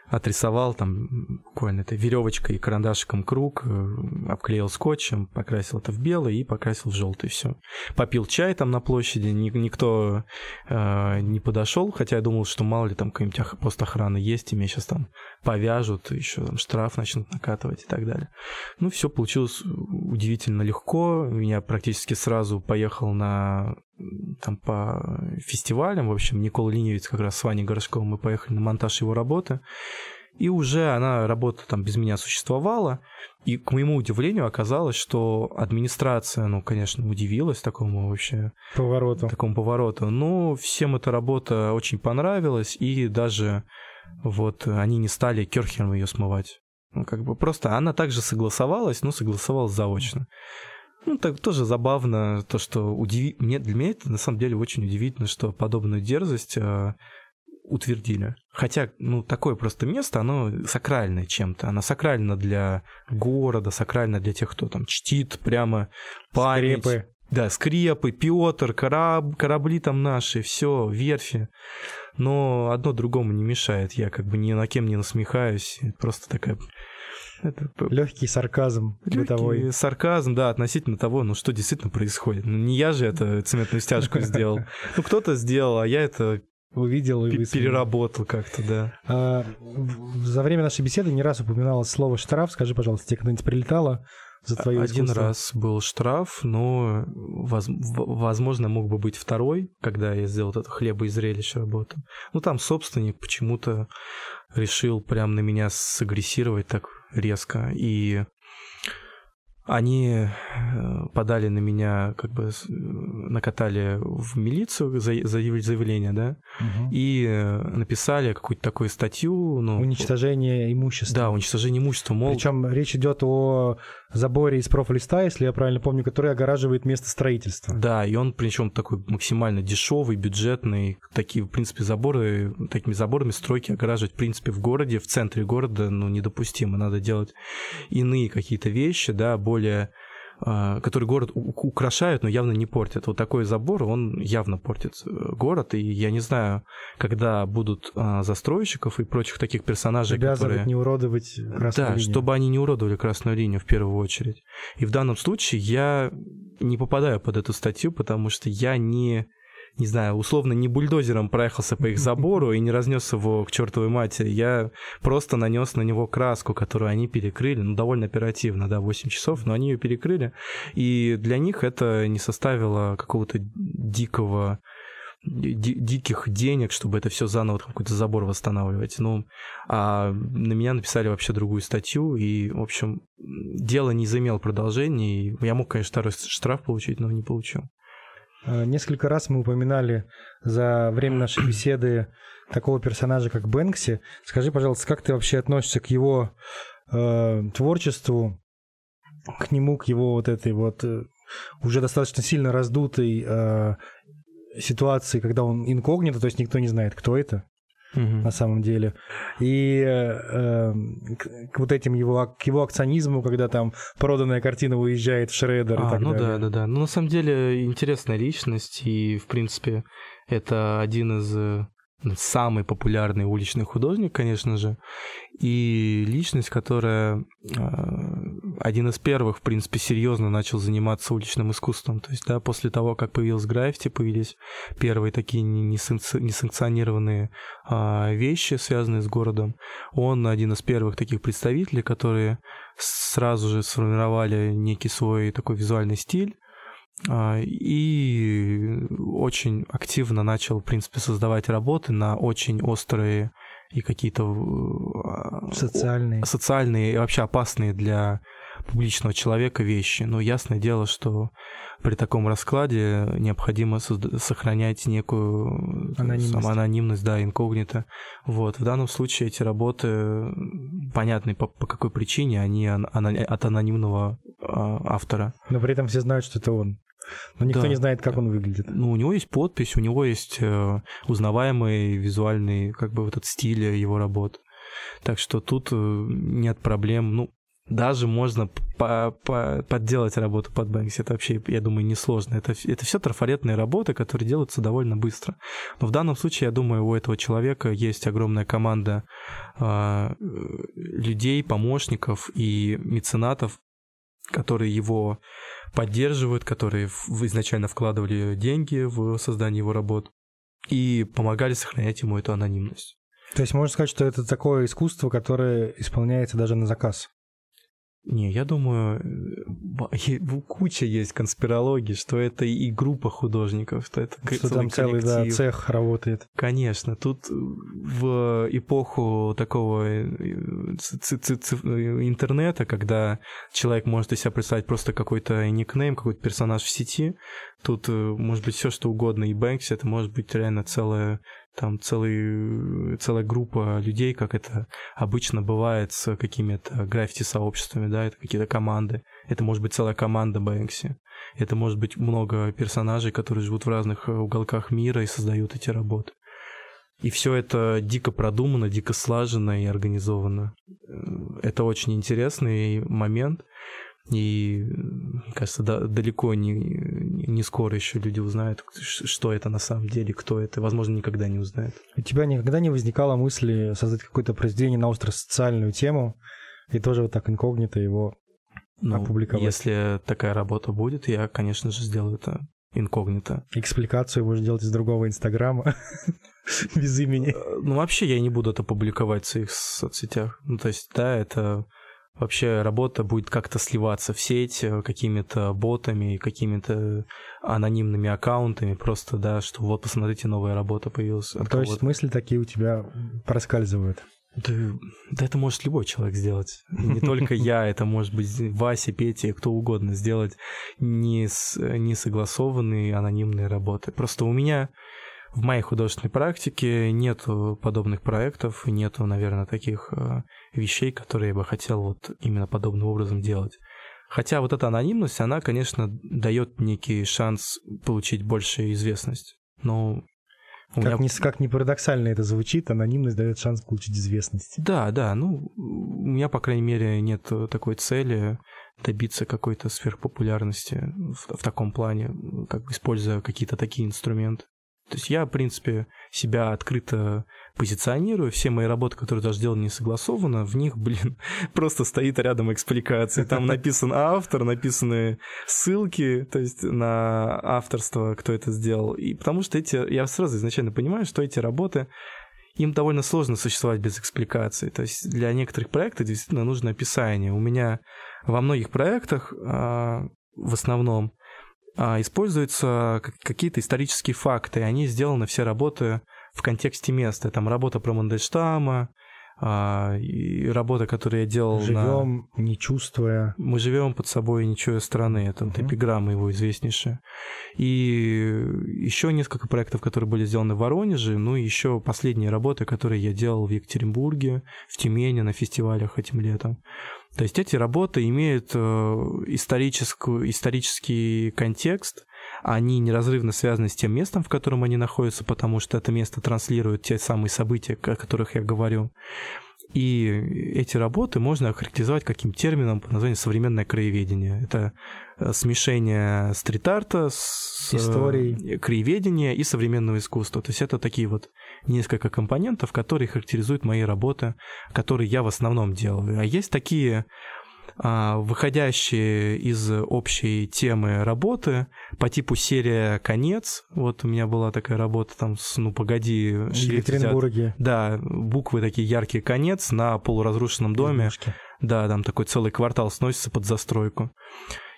отрисовал там буквально этой веревочкой и карандашиком круг, э, обклеил скотчем, покрасил это в белый и покрасил в желтый. Все. Попил чай там на площади, ни- никто э, не подошел, хотя я думал, что мало ли там какая-нибудь ох- постохрана есть, и меня сейчас там повяжут, еще там штраф начнут накатывать и так далее. Ну, все получилось удивительно легко. Я практически сразу поехал на там по фестивалям. В общем, Никола Линевец как раз с Ваней Горшковым мы поехали на монтаж его работы. И уже она, работа там без меня существовала. И, к моему удивлению, оказалось, что администрация, ну, конечно, удивилась такому вообще Повороту. такому повороту. Но всем эта работа очень понравилась, и даже вот они не стали Керхером ее смывать. Ну, как бы просто она также согласовалась, но согласовалась заочно. Ну, так тоже забавно, то, что удиви... Мне, для меня это на самом деле очень удивительно, что подобную дерзость э, утвердили. Хотя, ну, такое просто место, оно сакральное чем-то. Оно сакрально для города, сакрально для тех, кто там чтит прямо память. Скрепы. Да, скрепы, Петр, кораб, корабли там наши, все, верфи. Но одно другому не мешает. Я как бы ни на кем не насмехаюсь. Просто такая... Это Легкий сарказм легкий бытовой. сарказм, да, относительно того, ну что действительно происходит. Ну не я же это цементную стяжку сделал. [LAUGHS] Ну кто-то сделал, а я это Увидел и высмеял. переработал как-то, да. А, за время нашей беседы не раз упоминалось слово штраф. Скажи, пожалуйста, тебе когда-нибудь прилетало за твое Один искусство? раз был штраф, но, воз- возможно, мог бы быть второй, когда я сделал вот эту хлеба и зрелище работу. Ну, там собственник почему-то решил прям на меня сагрессировать так резко. И они э, подали на меня, как бы э, накатали в милицию за- заяв- заявление, да, Мгм. и э, написали какую-то такую статью. Ну, Уничтожение имущества. Да, уничтожение имущества, мол, Причем речь идет о заборе из профлиста, если я правильно помню, который огораживает место строительства. Да, и он причем такой максимально дешевый, бюджетный. Такие, в принципе, заборы, такими заборами стройки огораживать, в принципе, в городе, в центре города, ну, недопустимо. Надо делать иные какие-то вещи, да, более а, которые город украшают, но явно не портят. Вот такой забор, он явно портит э, город, и я не знаю, когда будут а, застройщиков и прочих таких персонажей, Обязывать которые... не уродовать красную Да, линию. чтобы они не уродовали красную линию в первую очередь. И в данном случае я не попадаю под эту статью, потому что я не, не знаю, условно не бульдозером проехался по их забору и не разнес его к чертовой матери. Я просто нанес на него краску, которую они перекрыли, ну, довольно оперативно, да, 8 часов, но они ее перекрыли. И для них это не составило какого-то дикого диких денег, чтобы это все заново какой-то забор восстанавливать. Ну, а на меня написали вообще другую статью, и, в общем, дело не заимело продолжения, и я мог, конечно, второй штраф получить, но не получил. Э, несколько раз мы упоминали за время нашей беседы такого персонажа, как Бэнкси. Скажи, пожалуйста, как ты вообще относишься к его э, творчеству, к нему, к его вот этой вот э, уже достаточно сильно раздутой э, ситуации, когда он инкогнито, то есть никто не знает, кто это угу. на самом деле. И э, к, к вот этим его, к его акционизму, когда там проданная картина уезжает в Шредер а, и так ну далее. да, да, да. Ну, на самом деле, интересная личность, и, в принципе, это один из э, самый популярный уличный художник, конечно же, и личность, которая э, один из первых, в принципе, серьезно начал заниматься уличным искусством. То есть, да, после того, как появилась граффити, появились первые такие несанкционированные а, вещи, связанные с городом, он один из первых таких представителей, которые сразу же сформировали некий свой такой визуальный стиль, а, и очень активно начал, в принципе, создавать работы на очень острые и какие-то а, социальные. социальные и вообще опасные для публичного человека вещи. Но ясное дело, что при таком раскладе необходимо сохранять некую анонимность, анонимность да, инкогнито. Вот. В данном случае эти работы, понятны по, по какой причине, они от анонимного а, автора. Но при этом все знают, что это он. Но никто да. не знает, как он выглядит. Ну, у него есть подпись, у него есть э, узнаваемый визуальный, как бы, вот этот стиль его работ. Так что тут э, нет проблем. Ну, даже можно по -по подделать работу под Бэнкси. Это вообще, я думаю, несложно. Это, это все трафаретные работы, которые делаются довольно быстро. Но в данном случае, я думаю, у этого человека есть огромная команда э, людей, помощников и меценатов, которые его поддерживают, которые изначально вкладывали деньги в создание его работ и помогали сохранять ему эту анонимность. То есть можно сказать, что это такое искусство, которое исполняется даже на заказ? Не, я думаю, э, куча есть конспирологии, что это и группа художников, что это что там целый да, цех работает. Конечно, тут в эпоху такого э, интернета, когда человек может из себя представить просто какой-то никнейм, какой-то персонаж в сети, тут э, может быть все что угодно, и Бэнкси это может быть реально целая там целый, целая группа людей, как это обычно бывает с какими-то граффити-сообществами, да, это какие-то команды. Это может быть целая команда Бэнкси. Это может быть много персонажей, которые живут в разных уголках мира и создают эти работы. И все это дико продумано, дико слажено и организовано. Это очень интересный момент. И, мне кажется, да, далеко не, не скоро еще люди узнают, что это на самом деле, кто это. Возможно, никогда не узнают. У тебя никогда не возникало мысли создать какое-то произведение на остро-социальную тему и тоже вот так инкогнито его ну, опубликовать? Если такая работа будет, я, конечно же, сделаю это инкогнито. Экспликацию будешь делать из другого Инстаграма [LAUGHS] без имени. Э, ну, вообще я не буду это публиковать в своих соцсетях. Ну, то есть, да, это вообще работа будет как-то сливаться в сеть э, какими-то ботами, какими-то анонимными аккаунтами, просто, да, что вот, посмотрите, новая работа появилась. То есть мысли такие у тебя проскальзывают? Да, да это может любой человек сделать. Не только [LAUGHS] я, это может быть Вася, Петя, кто угодно сделать не, с, не согласованные анонимные работы. Просто у меня в моей художественной практике нет подобных проектов, нету, наверное, таких э, вещей, которые я бы хотел вот именно подобным образом делать. Хотя вот эта анонимность, она, конечно, дает некий шанс получить большую известность. Но у как, меня... не, как не парадоксально это звучит, анонимность дает шанс получить известность. Да, да, ну, у меня, по крайней мере, нет такой цели добиться какой-то сверхпопулярности в, в таком плане, как бы используя какие-то такие инструменты. То есть я, в принципе, себя открыто позиционирую, все мои работы, которые даже делал не согласованно, в них, [LAUGHS] блин, просто стоит рядом экспликации. Там [LAUGHS] написан автор, написаны ссылки, то есть на авторство, кто это сделал. И потому что эти, я сразу изначально понимаю, что эти работы, им довольно сложно существовать без экспликации. То есть для некоторых проектов действительно нужно описание. У меня во многих проектах а, в основном используются какие-то исторические факты. Они сделаны все работы в контексте места. Там работа про Мандельштама, а, и работа, которую я делал живем, на... не чувствуя. Мы живем под собой, не чуя страны. Это вот эпиграмма его известнейшая. И еще несколько проектов, которые были сделаны в Воронеже, ну и еще последние работы, которые я делал в Екатеринбурге, в Тюмени на фестивалях этим летом. То есть эти работы имеют э, историческую, исторический контекст, они неразрывно связаны с тем местом, в котором они находятся, потому что это место транслирует те самые события, о которых я говорю. И эти работы можно охарактеризовать каким термином по названию современное краеведение. Это э, смешение стрит-арта с историей, э, краеведения и современного искусства. То есть это такие вот несколько компонентов, которые характеризуют мои работы, которые я в основном делаю. А есть такие выходящие из общей темы работы по типу серия «Конец». Вот у меня была такая работа там с «Ну, погоди». В Екатеринбурге. Да, буквы такие яркие «Конец» на полуразрушенном доме. Ирмушки. Да, там такой целый квартал сносится под застройку.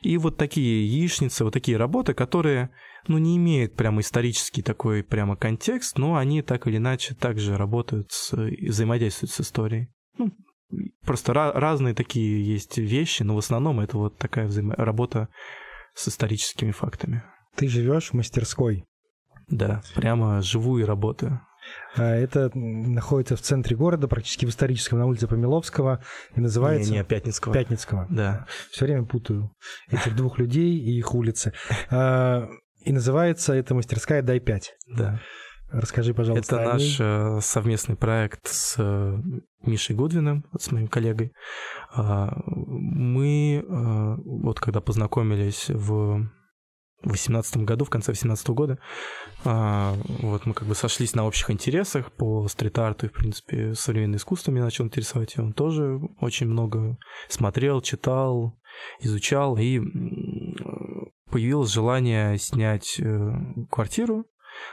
И вот такие яичницы, вот такие работы, которые, ну, не имеют прямо исторический такой прямо контекст, но они так или иначе также работают, с, взаимодействуют с историей. Ну, Просто разные такие есть вещи, но в основном это вот такая взаимо- работа с историческими фактами. Ты живешь в мастерской? Да, прямо живую работаю. А это находится в центре города, практически в историческом, на улице Помиловского, и называется... Не, не, Пятницкого. Пятницкого. Да. Все время путаю этих двух людей и их улицы. А, и называется эта мастерская «Дай пять». Да. Расскажи, пожалуйста. Это наш э, совместный проект с э, Мишей Гудвиным, с моим коллегой. А, мы э, вот когда познакомились в в 2018 году, в конце 2018 года, а, вот мы как бы сошлись на общих интересах по стрит-арту и, в принципе, современное искусство меня начал интересовать, и он тоже очень много смотрел, читал, изучал, и появилось желание снять квартиру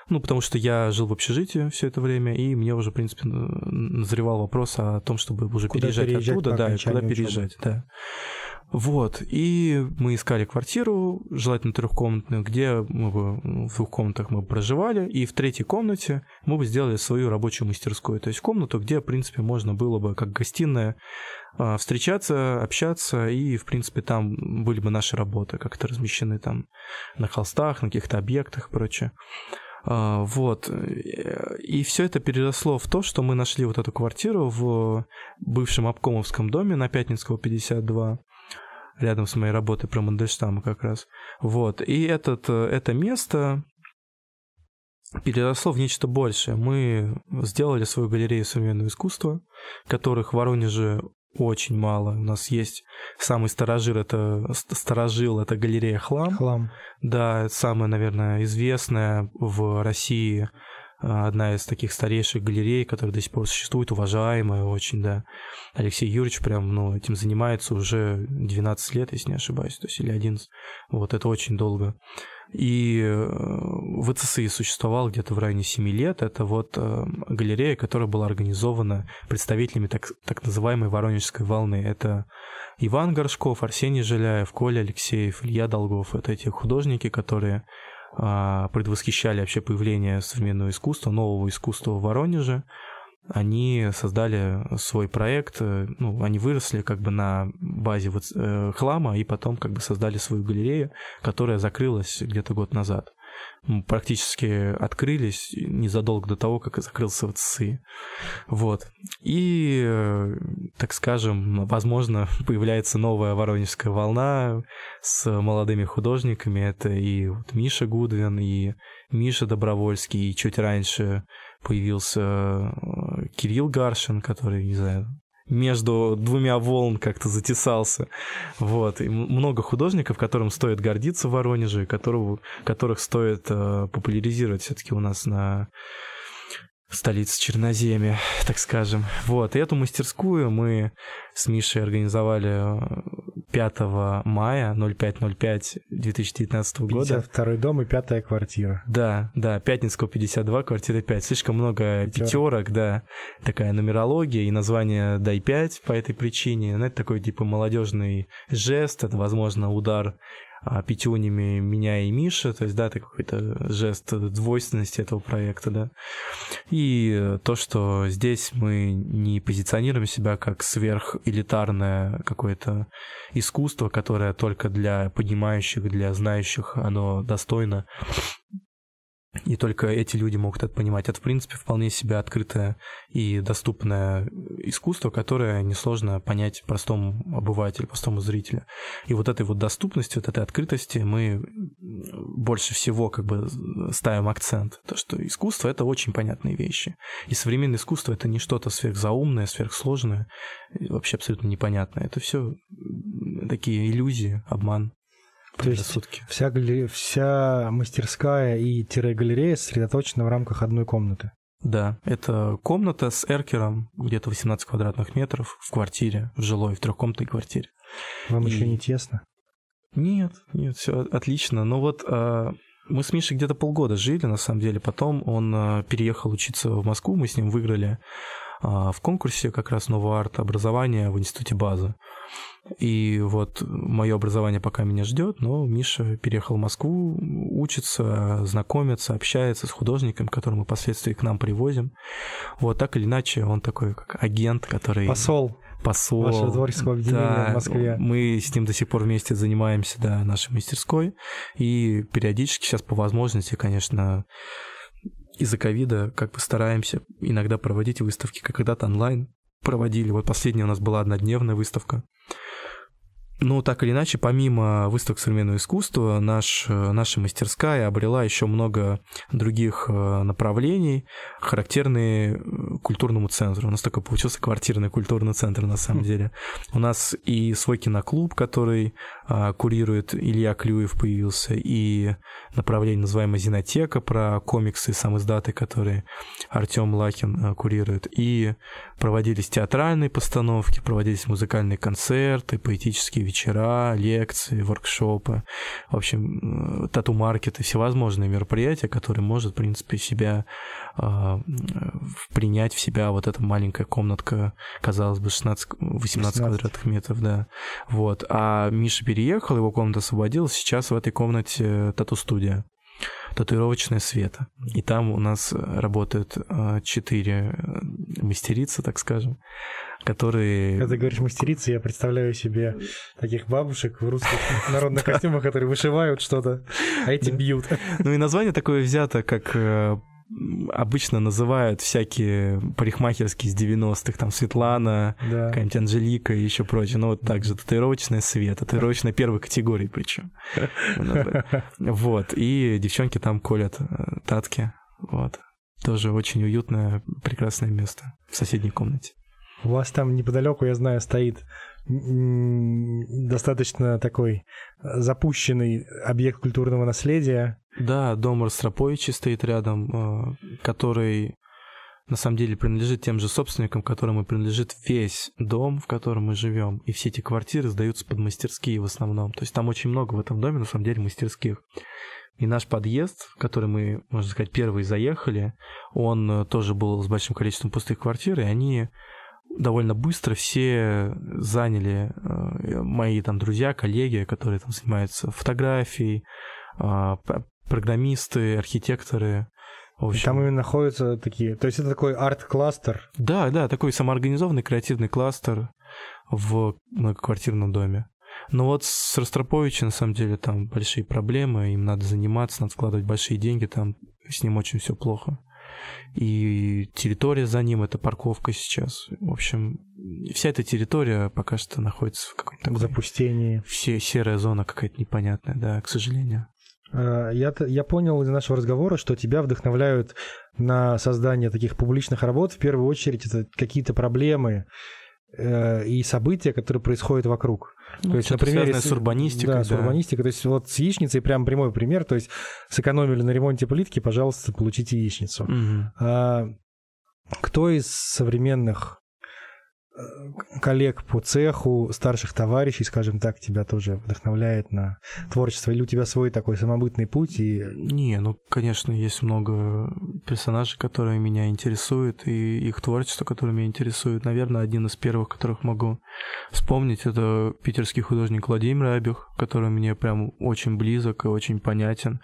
ну, потому что я жил в общежитии все это время, и мне уже, в принципе, назревал вопрос о том, чтобы уже куда переезжать, переезжать оттуда, да, и куда учебы. переезжать, да. Вот, и мы искали квартиру, желательно трехкомнатную, где мы бы в двух комнатах мы бы проживали, и в третьей комнате мы бы сделали свою рабочую мастерскую, то есть комнату, где, в принципе, можно было бы, как гостиная, а, встречаться, общаться, и, в принципе, там были бы наши работы как-то размещены там на холстах, на каких-то объектах и прочее. А, вот. И все это переросло в то, что мы нашли вот эту квартиру в бывшем обкомовском доме на Пятницкого 52 рядом с моей работой про Мандельштама как раз. Вот. И этот, это место переросло в нечто большее. Мы сделали свою галерею современного искусства, которых в Воронеже очень мало. У нас есть самый сторожил, это сторожил, это галерея Хлам. Хлам. Да, самая, наверное, известная в России одна из таких старейших галерей, которая до сих пор существует, уважаемая очень, да. Алексей Юрьевич прям, ну, этим занимается уже 12 лет, если не ошибаюсь, то есть или 11. Вот, это очень долго. И э, ВЦСИ существовал где-то в районе 7 лет. Это вот э, галерея, которая была организована представителями так, так называемой Воронежской волны. Это Иван Горшков, Арсений Жиляев, Коля Алексеев, Илья Долгов. Это эти художники, которые а, предвосхищали вообще появление современного искусства, нового искусства в Воронеже они создали свой проект, э, ну, они выросли как бы на базе вот, э, хлама и потом как бы создали свою галерею, которая закрылась где-то год назад. Практически открылись незадолго до того, как закрылся ВЦСИ. Вот. И, э, так скажем, возможно, [LAUGHS] появляется новая воронежская волна с молодыми художниками. Это и вот Миша Гудвин, и Миша Добровольский, и чуть раньше появился э, Кирилл Гаршин, который, не знаю, между двумя волн как-то затесался. Вот. И много художников, которым стоит гордиться в Воронеже, которого, которых стоит э, популяризировать все-таки у нас на столице Черноземья, так скажем. Вот, и эту мастерскую мы с Мишей организовали 5 э, мая 05.05 2019 года. 52 дом и пятая квартира. Да, да, Пятницкого 52, квартира 5. Слишком много пятерок, пятерок да. Такая нумерология и название «Дай 5» по этой причине. Ну, это такой типа молодежный жест, это, возможно, удар пятюнями меня и Миша, то есть, да, это какой-то жест двойственности этого проекта, да. И то, что здесь мы не позиционируем себя как сверхэлитарное какое-то искусство, которое только для понимающих, для знающих оно достойно и только эти люди могут это понимать. Это, в принципе, вполне себе открытое и доступное искусство, которое несложно понять простому обывателю, простому зрителю. И вот этой вот доступности, вот этой открытости мы больше всего как бы ставим акцент. То, что искусство — это очень понятные вещи. И современное искусство — это не что-то сверхзаумное, сверхсложное, вообще абсолютно непонятное. Это все такие иллюзии, обман. То есть сутки. Вся, галерея, вся мастерская и тире-галерея сосредоточена в рамках одной комнаты. Да, это комната с эркером, где-то 18 квадратных метров в квартире, в жилой, в трехкомнатной квартире. Вам и... еще не тесно? Нет, нет, все отлично. Но вот а, мы с Мишей где-то полгода жили, на самом деле. Потом он а, переехал учиться в Москву, мы с ним выиграли а, в конкурсе как раз нового арт-образования в Институте базы. И вот мое образование пока меня ждет, но Миша переехал в Москву, учится, знакомится, общается с художником, которого мы впоследствии к нам привозим. Вот так или иначе, он такой как агент, который... Посол. Посол. Вашего творческого объединения да, в Москве. Мы с ним до сих пор вместе занимаемся, да, нашей мастерской. И периодически сейчас по возможности, конечно, из-за ковида как бы стараемся иногда проводить выставки, как когда-то онлайн проводили. Вот последняя у нас была однодневная выставка. Ну, так или иначе, помимо выставок современного искусства, наш, наша мастерская обрела еще много других э, направлений, характерные э, культурному центру. У нас такой получился квартирный культурный центр, на самом деле. У нас и свой киноклуб, который а, курирует Илья Клюев, появился, и направление, называемое «Зинотека», про комиксы, сам издаты, которые Артем Лакин а, курирует. И проводились театральные постановки, проводились музыкальные концерты, поэтические вечера, лекции, воркшопы, в общем, тату-маркеты, всевозможные мероприятия, которые может, в принципе, себя э, принять в себя вот эта маленькая комнатка, казалось бы, 16, 18 18. квадратных метров, да. Вот. А Миша переехал, его комната освободилась, сейчас в этой комнате тату-студия татуировочная света. И там у нас работают э, четыре э, мастерицы, так скажем, которые... Когда ты говоришь мастерицы, я представляю себе таких бабушек в русских [LAUGHS] народных костюмах, которые вышивают что-то, а эти бьют. [LAUGHS] Ну и название такое взято, как э, обычно называют всякие парикмахерские из 90-х, там Светлана, да. какая-нибудь Анжелика и еще прочее. Ну, вот так же татуировочная свет, татуировочная первой категории причем. [LAUGHS] Вот, и девчонки там колят э, татки, вот. Тоже очень уютное, прекрасное место в соседней комнате. У вас там неподалеку, я знаю, стоит достаточно такой запущенный объект культурного наследия. Да, дом Ростроповича стоит рядом, э, который на самом деле принадлежит тем же собственникам, которым и принадлежит весь дом, в котором мы живем. И все эти квартиры сдаются под мастерские в основном. То есть там очень много в этом доме, на самом деле, мастерских. И наш подъезд, в который мы, можно сказать, первые заехали, он э, тоже был с большим количеством пустых квартир, и они довольно быстро все заняли э, мои там друзья, коллеги, которые там занимаются фотографией, э, программисты, архитекторы. В общем, там именно находятся такие, то есть это такой арт-кластер? Да, да, такой самоорганизованный креативный кластер в многоквартирном доме. Но вот с Ростроповичем, на самом деле, там большие проблемы, им надо заниматься, надо складывать большие деньги, там с ним очень все плохо и территория за ним, это парковка сейчас. В общем, вся эта территория пока что находится в каком-то... В запустении. Все, серая зона какая-то непонятная, да, к сожалению. А, я, я понял из нашего разговора, что тебя вдохновляют на создание таких публичных работ. В первую очередь это какие-то проблемы, э, и события, которые происходят вокруг. Ну, то есть, например, с урбанистикой. Да, да, с урбанистикой. То есть вот с яичницей прям прямой пример. То есть сэкономили на ремонте плитки, пожалуйста, получите яичницу. Угу. А, кто из современных коллег по цеху, старших товарищей, скажем так, тебя тоже вдохновляет на творчество? Или у тебя свой такой самобытный путь? И... Не, ну, конечно, есть много персонажей, которые меня интересуют, и их творчество, которое меня интересует. Наверное, один из первых, которых могу вспомнить, это питерский художник Владимир Абих, который мне прям очень близок и очень понятен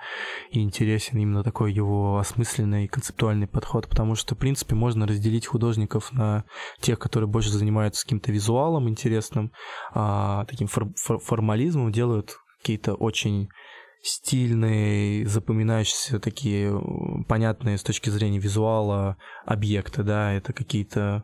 и интересен именно такой его осмысленный и концептуальный подход, потому что, в принципе, можно разделить художников на тех, которые больше занимаются каким-то визуалом интересным, а, таким фор- фор- формализмом, делают какие-то очень стильные, запоминающиеся, такие понятные с точки зрения визуала объекты, да, это какие-то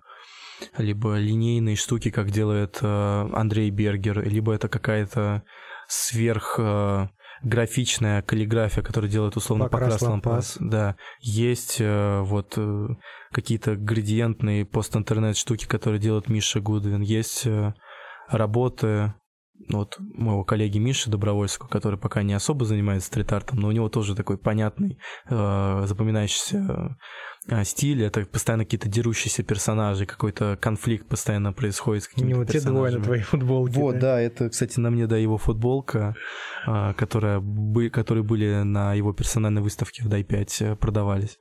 либо линейные штуки, как делает э, Андрей Бергер, либо это какая-то сверх э, графичная каллиграфия, которую делает условно Покрас Лампас. Да, есть э, вот э, какие-то градиентные пост-интернет штуки, которые делает Миша Гудвин. Есть э, работы вот моего коллеги Миши Добровольского, который пока не особо занимается стрит-артом, но у него тоже такой понятный, э, запоминающийся э, стиль. Это постоянно какие-то дерущиеся персонажи, какой-то конфликт постоянно происходит с какими-то У него те двое на твоей футболке. Вот, да? да, это, кстати, на мне, да, его футболка, э, которая, бы, которые были на его персональной выставке в Дай-5 э, продавались.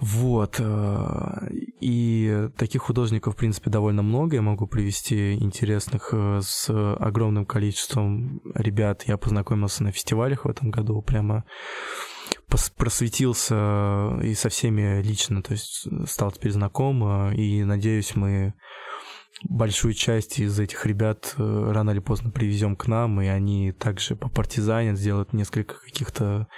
Вот. Э, и таких художников, в принципе, довольно много. Я могу привести интересных э, с огромным количеством ребят. Я познакомился на фестивалях в этом году. Прямо просветился и со всеми лично, то есть стал теперь знаком, э, и надеюсь, мы большую часть из этих ребят рано или поздно привезем к нам, и они также по партизане сделают несколько каких-то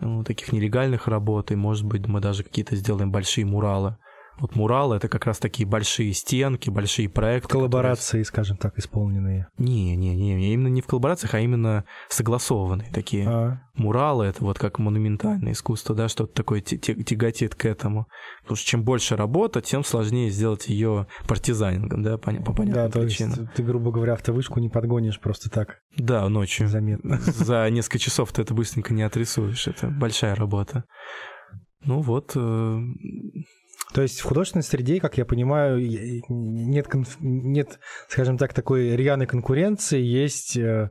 ну, таких нелегальных работ, и, может быть, мы даже какие-то сделаем большие муралы. Вот муралы — это как раз такие большие стенки, большие проекты. Коллаборации, которые... скажем так, исполненные. Не, не, не, именно не в коллаборациях, а именно согласованные такие. А. Муралы — это вот как монументальное искусство, да, что-то такое тяготит к этому. Потому что чем больше работа, тем сложнее сделать ее партизанингом, да, по, по понятным да, причинам. То есть ты, грубо говоря, автовышку не подгонишь просто так. Да, ночью. Заметно. [LAUGHS] За несколько часов ты это быстренько не отрисуешь. Это большая работа. Ну вот, э, то есть в художественной среде, как я понимаю, нет, нет скажем так, такой рьяной конкуренции, есть э,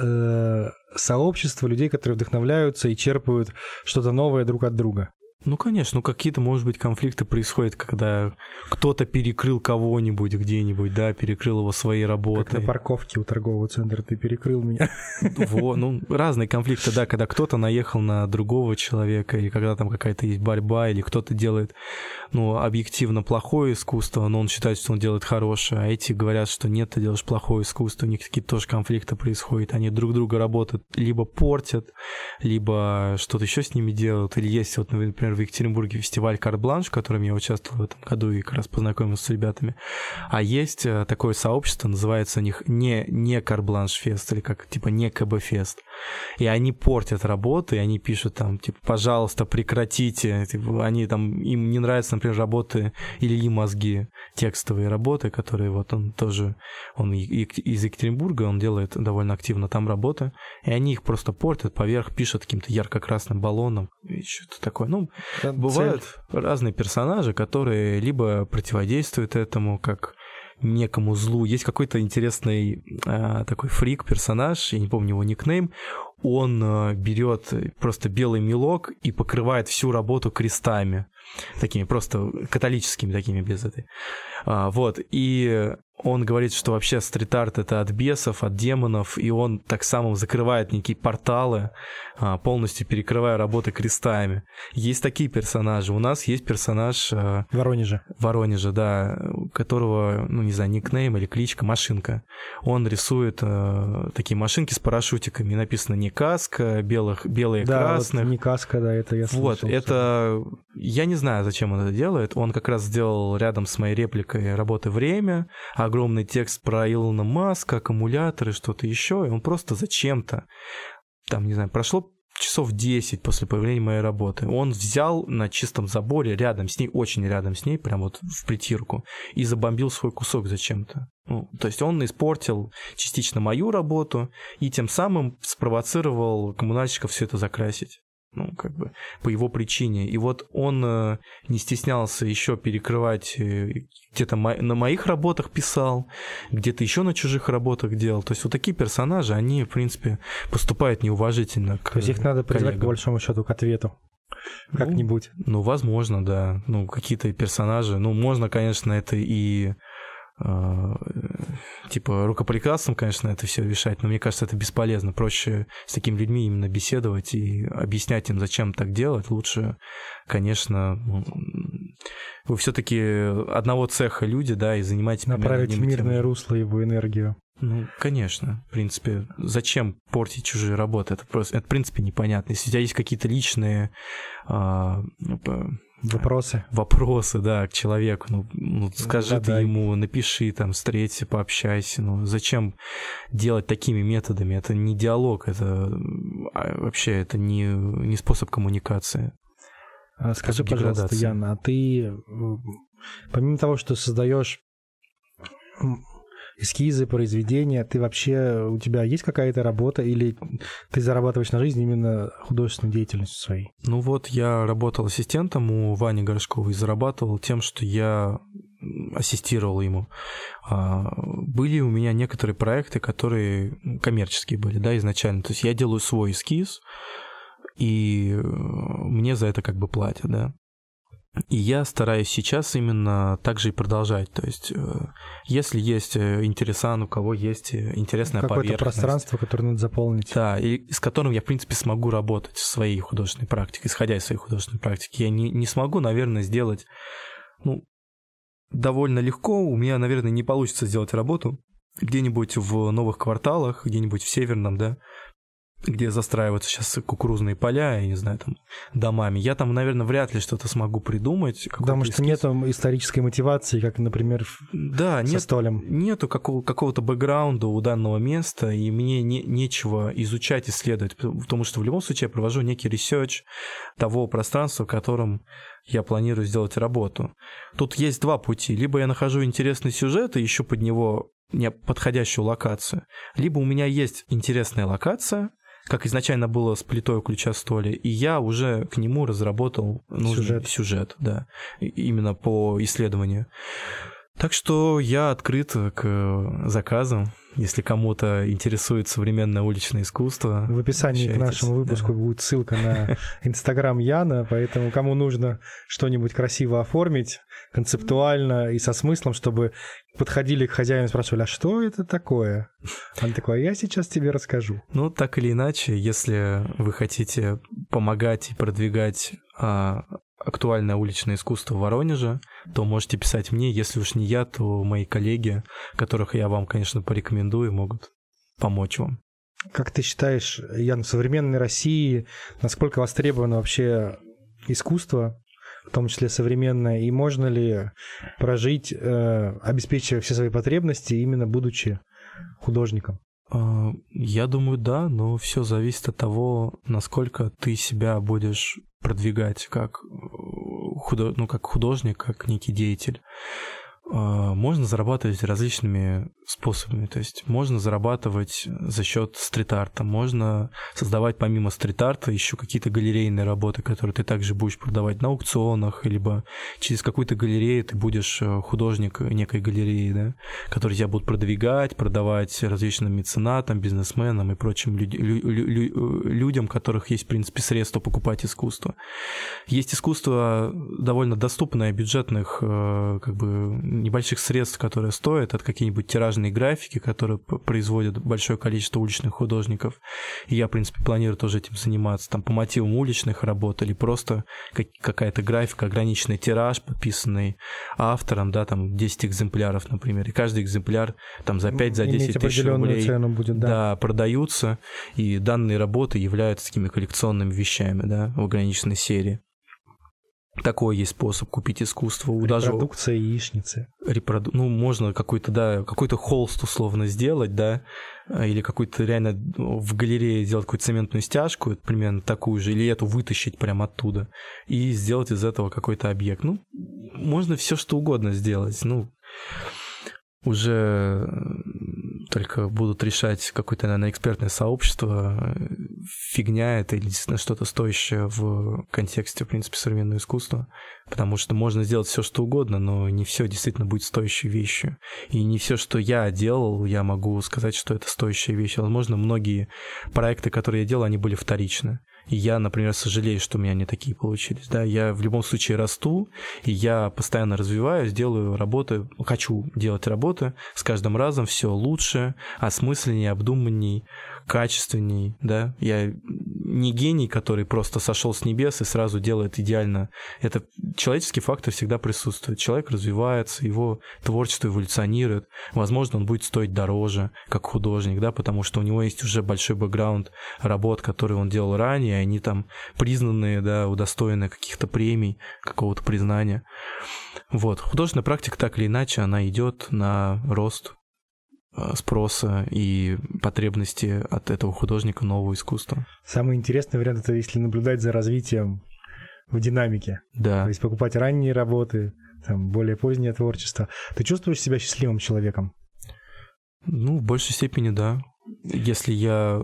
э, сообщество людей, которые вдохновляются и черпают что-то новое друг от друга. Ну, конечно, ну какие-то, может быть, конфликты происходят, когда кто-то перекрыл кого-нибудь где-нибудь, да, перекрыл его своей работой. Как на парковке у торгового центра ты перекрыл меня. [LAUGHS] Во, ну, разные конфликты, да, когда кто-то наехал на другого человека, или когда там какая-то есть борьба, или кто-то делает, ну, объективно плохое искусство, но он считает, что он делает хорошее, а эти говорят, что нет, ты делаешь плохое искусство, у них какие-то тоже конфликты происходят, они друг друга работают, либо портят, либо что-то еще с ними делают, или есть вот, например, например, в Екатеринбурге фестиваль «Карт-бланш», в котором я участвовал в этом году и как раз познакомился с ребятами. А есть э, такое сообщество, называется у них не, не «Карт-бланш фест» или как типа не КБ-фест. И они портят работы, и они пишут там, типа, пожалуйста, прекратите. Типа, они там, им не нравятся, например, работы или мозги, текстовые работы, которые вот он тоже, он из Екатеринбурга, он делает довольно активно там работы, и они их просто портят, поверх пишут каким-то ярко-красным баллоном, и что-то такое. Ну, это бывают цель. разные персонажи, которые либо противодействуют этому, как некому злу. Есть какой-то интересный э, такой фрик персонаж, я не помню его никнейм. Он э, берет просто белый мелок и покрывает всю работу крестами, такими просто католическими такими без этой. А, вот и он говорит, что вообще стрит-арт это от бесов, от демонов, и он так само закрывает некие порталы, а, полностью перекрывая работы крестами. Есть такие персонажи. У нас есть персонаж... А, Воронежа. Воронежа, да, которого, ну, не знаю, никнейм или кличка Машинка. Он рисует э, такие машинки с парашютиками. Написано не каска, белых, белые, да, красных. Вот не каска, да, это я слышал. Вот, это... Я не знаю, зачем он это делает. Он как раз сделал рядом с моей репликой работы «Время», огромный текст про Илона Маска, аккумуляторы, что-то еще, и он просто зачем-то, там, не знаю, прошло часов 10 после появления моей работы. Он взял на чистом заборе рядом с ней, очень рядом с ней, прям вот в притирку, и забомбил свой кусок зачем-то. Ну, то есть он испортил частично мою работу и тем самым спровоцировал коммунальщиков все это закрасить ну, как бы по его причине. И вот он э, не стеснялся еще перекрывать, э, где-то мо- на моих работах писал, где-то еще на чужих работах делал. То есть вот такие персонажи, они, в принципе, поступают неуважительно к То есть их надо призвать, по большому счету, к ответу. Как-нибудь. Ну, ну, возможно, да. Ну, какие-то персонажи. Ну, можно, конечно, это и типа рукоприкладством, конечно, это все решать, но мне кажется, это бесполезно. Проще с такими людьми именно беседовать и объяснять им, зачем так делать. Лучше, конечно, ну, вы все-таки одного цеха люди, да, и занимаетесь Направить в мирное русло его энергию. Ну, конечно, в принципе, зачем портить чужие работы? Это просто, это в принципе непонятно. Если у тебя есть какие-то личные а, Вопросы. Вопросы, да, к человеку. Ну, ну скажи ты ему, напиши там, встреться, пообщайся. Ну, зачем делать такими методами? Это не диалог, это а, вообще это не, не способ коммуникации. А скажи, пожалуйста, Яна, а ты помимо того, что создаешь эскизы, произведения, ты вообще, у тебя есть какая-то работа или ты зарабатываешь на жизнь именно художественной деятельностью своей? Ну вот я работал ассистентом у Вани Горшкова и зарабатывал тем, что я ассистировал ему. А, были у меня некоторые проекты, которые коммерческие были, да, изначально. То есть я делаю свой эскиз, и э, мне за это как бы платят, да. И я стараюсь сейчас именно так же и продолжать. То есть, э, если есть э, интересан, у кого есть э, интересная Какое-то пространство, которое надо заполнить. Да, и с которым я, в принципе, смогу работать в своей художественной практике, исходя из своей художественной практики. Я не, не смогу, наверное, сделать... Ну, довольно легко. У меня, наверное, не получится сделать работу где-нибудь в новых кварталах, где-нибудь в северном, да, где застраиваются сейчас кукурузные поля, я не знаю, там, домами. Я там, наверное, вряд ли что-то смогу придумать. Потому что нет исторической мотивации, как, например, да, со нет, столем. Нету какого- какого-то бэкграунда у данного места, и мне не, нечего изучать, исследовать, потому что в любом случае я провожу некий research того пространства, в котором я планирую сделать работу. Тут есть два пути. Либо я нахожу интересный сюжет и ищу под него подходящую локацию, либо у меня есть интересная локация, как изначально было с плитой у ключа столи, и я уже к нему разработал нужный сюжет, сюжет да, именно по исследованию. Так что я открыт к заказам. Если кому-то интересует современное уличное искусство. В описании к нашему выпуску да. будет ссылка на [LAUGHS] Инстаграм Яна, поэтому кому нужно что-нибудь красиво оформить, концептуально и со смыслом, чтобы подходили к хозяину и спрашивали, а что это такое? Он такой, а я сейчас тебе расскажу. Ну, так или иначе, если вы хотите помогать и продвигать а, актуальное уличное искусство в Воронеже, то можете писать мне. Если уж не я, то мои коллеги, которых я вам, конечно, порекомендую, могут помочь вам. Как ты считаешь, Ян, в современной России насколько востребовано вообще искусство, в том числе современное, и можно ли прожить, э, обеспечивая все свои потребности, именно будучи художником? А, я думаю, да, но все зависит от того, насколько ты себя будешь продвигать как, э, худо... ну, как художник, как некий деятель. А, можно зарабатывать различными способами. То есть можно зарабатывать за счет стрит-арта, можно создавать помимо стрит-арта еще какие-то галерейные работы, которые ты также будешь продавать на аукционах, либо через какую-то галерею ты будешь э, художник некой галереи, да, который тебя будут продвигать, продавать различным меценатам, бизнесменам и прочим люд- лю- лю- людям, у которых есть, в принципе, средства покупать искусство. Есть искусство довольно доступное, бюджетных, э, как бы небольших средств, которые стоят, это какие-нибудь тиражные графики, которые производят большое количество уличных художников. И я, в принципе, планирую тоже этим заниматься, там, по мотивам уличных работ или просто какая-то графика, ограниченный тираж, подписанный автором, да, там, 10 экземпляров, например, и каждый экземпляр там за 5, за 10 тысяч рублей цену будет, да. да, продаются, и данные работы являются такими коллекционными вещами, да, в ограниченной серии. Такой есть способ купить искусство. У Репродукция даже... яичницы. Репроду... Ну, можно какой-то, да, какой-то холст условно сделать, да, или какой-то реально в галерее сделать какую-то цементную стяжку, примерно такую же, или эту вытащить прямо оттуда, и сделать из этого какой-то объект. Ну, можно все что угодно сделать. Ну, уже только будут решать какое-то, наверное, экспертное сообщество, фигня это или действительно что-то стоящее в контексте, в принципе, современного искусства. Потому что можно сделать все, что угодно, но не все действительно будет стоящей вещью. И не все, что я делал, я могу сказать, что это стоящая вещь. Возможно, многие проекты, которые я делал, они были вторичны. Я, например, сожалею, что у меня не такие получились. Да? Я в любом случае расту, и я постоянно развиваюсь, делаю работы, хочу делать работы, с каждым разом все лучше, осмысленнее, обдуманней, качественней. Да? Я не гений, который просто сошел с небес и сразу делает идеально. Это человеческий фактор всегда присутствует. Человек развивается, его творчество эволюционирует. Возможно, он будет стоить дороже, как художник, да, потому что у него есть уже большой бэкграунд работ, которые он делал ранее, и они там признанные, да, удостоены каких-то премий, какого-то признания. Вот. Художественная практика так или иначе, она идет на рост спроса и потребности от этого художника нового искусства. Самый интересный вариант это если наблюдать за развитием в динамике. Да. То есть покупать ранние работы, там, более позднее творчество. Ты чувствуешь себя счастливым человеком? Ну, в большей степени, да. Если я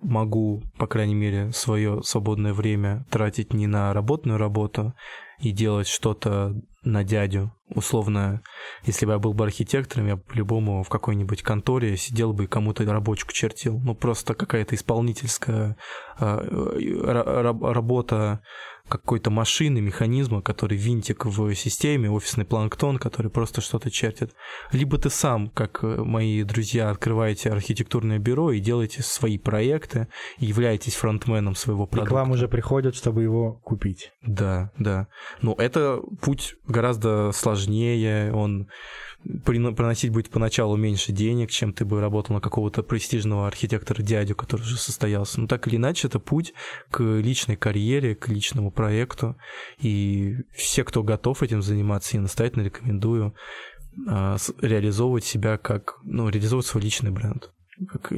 могу, по крайней мере, свое свободное время тратить не на работную работу и делать что-то на дядю. Условно, если бы я был бы архитектором, я по-любому в какой-нибудь конторе сидел бы и кому-то рабочку чертил. Ну, просто какая-то исполнительская э, работа какой-то машины, механизма, который винтик в системе, офисный планктон, который просто что-то чертит. Либо ты сам, как э, мои друзья, открываете архитектурное бюро и делаете свои проекты, и являетесь фронтменом своего продукта. И к вам уже приходят, чтобы его купить. Да, да. Но это путь гораздо сложнее, он приносить будет поначалу меньше денег, чем ты бы работал на какого-то престижного архитектора дядю, который уже состоялся. Но так или иначе, это путь к личной карьере, к личному проекту. И все, кто готов этим заниматься, я настоятельно рекомендую а, реализовывать себя как, ну, реализовывать свой личный бренд как,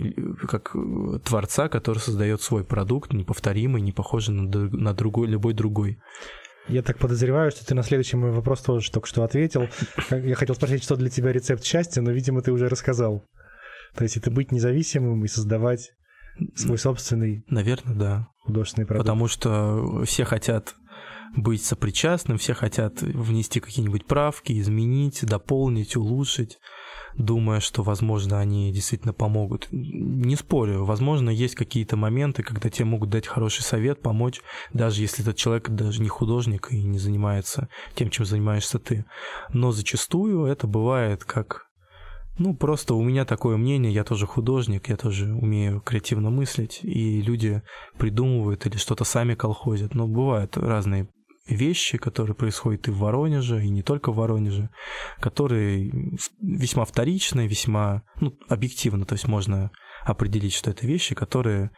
как творца, который создает свой продукт, неповторимый, не похожий на, на другой, любой другой. Я так подозреваю, что ты на следующий мой вопрос тоже только что ответил. Я хотел спросить, что для тебя рецепт счастья, но, видимо, ты уже рассказал. То есть это быть независимым и создавать свой собственный... Наверное, да. Художественный продукт. Потому что все хотят быть сопричастным, все хотят внести какие-нибудь правки, изменить, дополнить, улучшить думая, что, возможно, они действительно помогут. Не спорю, возможно, есть какие-то моменты, когда тебе могут дать хороший совет, помочь, даже если этот человек даже не художник и не занимается тем, чем занимаешься ты. Но зачастую это бывает как ну, просто у меня такое мнение, я тоже художник, я тоже умею креативно мыслить, и люди придумывают или что-то сами колхозят. Но бывают разные вещи, которые происходят и в Воронеже, и не только в Воронеже, которые весьма вторичны, весьма ну, объективно, то есть можно определить, что это вещи, которые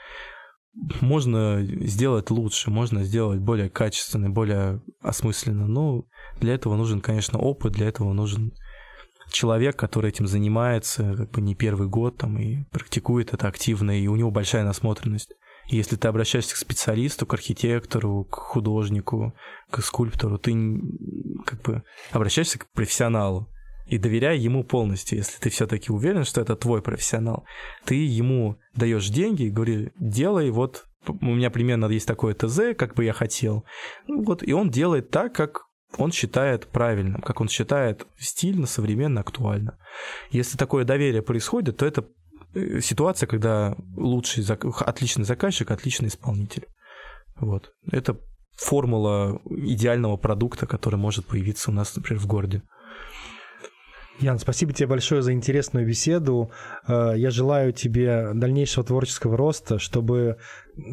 можно сделать лучше, можно сделать более качественно, более осмысленно. Но для этого нужен, конечно, опыт, для этого нужен человек, который этим занимается как бы не первый год там, и практикует это активно, и у него большая насмотренность если ты обращаешься к специалисту, к архитектору, к художнику, к скульптору, ты как бы обращаешься к профессионалу и доверяй ему полностью. Если ты все-таки уверен, что это твой профессионал, ты ему даешь деньги и говоришь, делай вот у меня примерно есть такое ТЗ, как бы я хотел. Ну, вот, и он делает так, как он считает правильным, как он считает стильно, современно, актуально. Если такое доверие происходит, то это ситуация, когда лучший, отличный заказчик, отличный исполнитель. Вот. Это формула идеального продукта, который может появиться у нас, например, в городе. Ян, спасибо тебе большое за интересную беседу. Э, я желаю тебе дальнейшего творческого роста, чтобы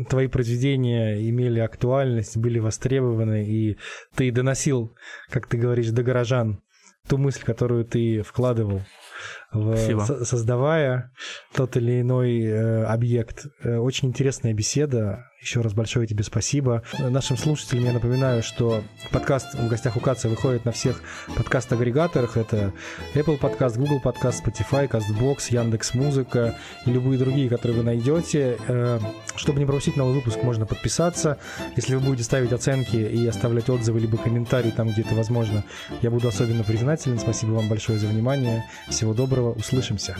твои произведения имели актуальность, были востребованы, и ты доносил, как ты говоришь, до горожан ту мысль, которую ты вкладывал в, со, создавая тот или иной э, объект. Э, очень интересная беседа. Еще раз большое тебе спасибо. Нашим слушателям я напоминаю, что подкаст «В гостях у Каца» выходит на всех подкаст-агрегаторах. Это Apple Podcast, Google Podcast, Spotify, CastBox, Яндекс Музыка и любые другие, которые вы найдете. Э, чтобы не пропустить новый выпуск, можно подписаться. Если вы будете ставить оценки и оставлять отзывы либо комментарии там, где это возможно, я буду особенно признателен. Спасибо вам большое за внимание. Всего доброго. Услышимся.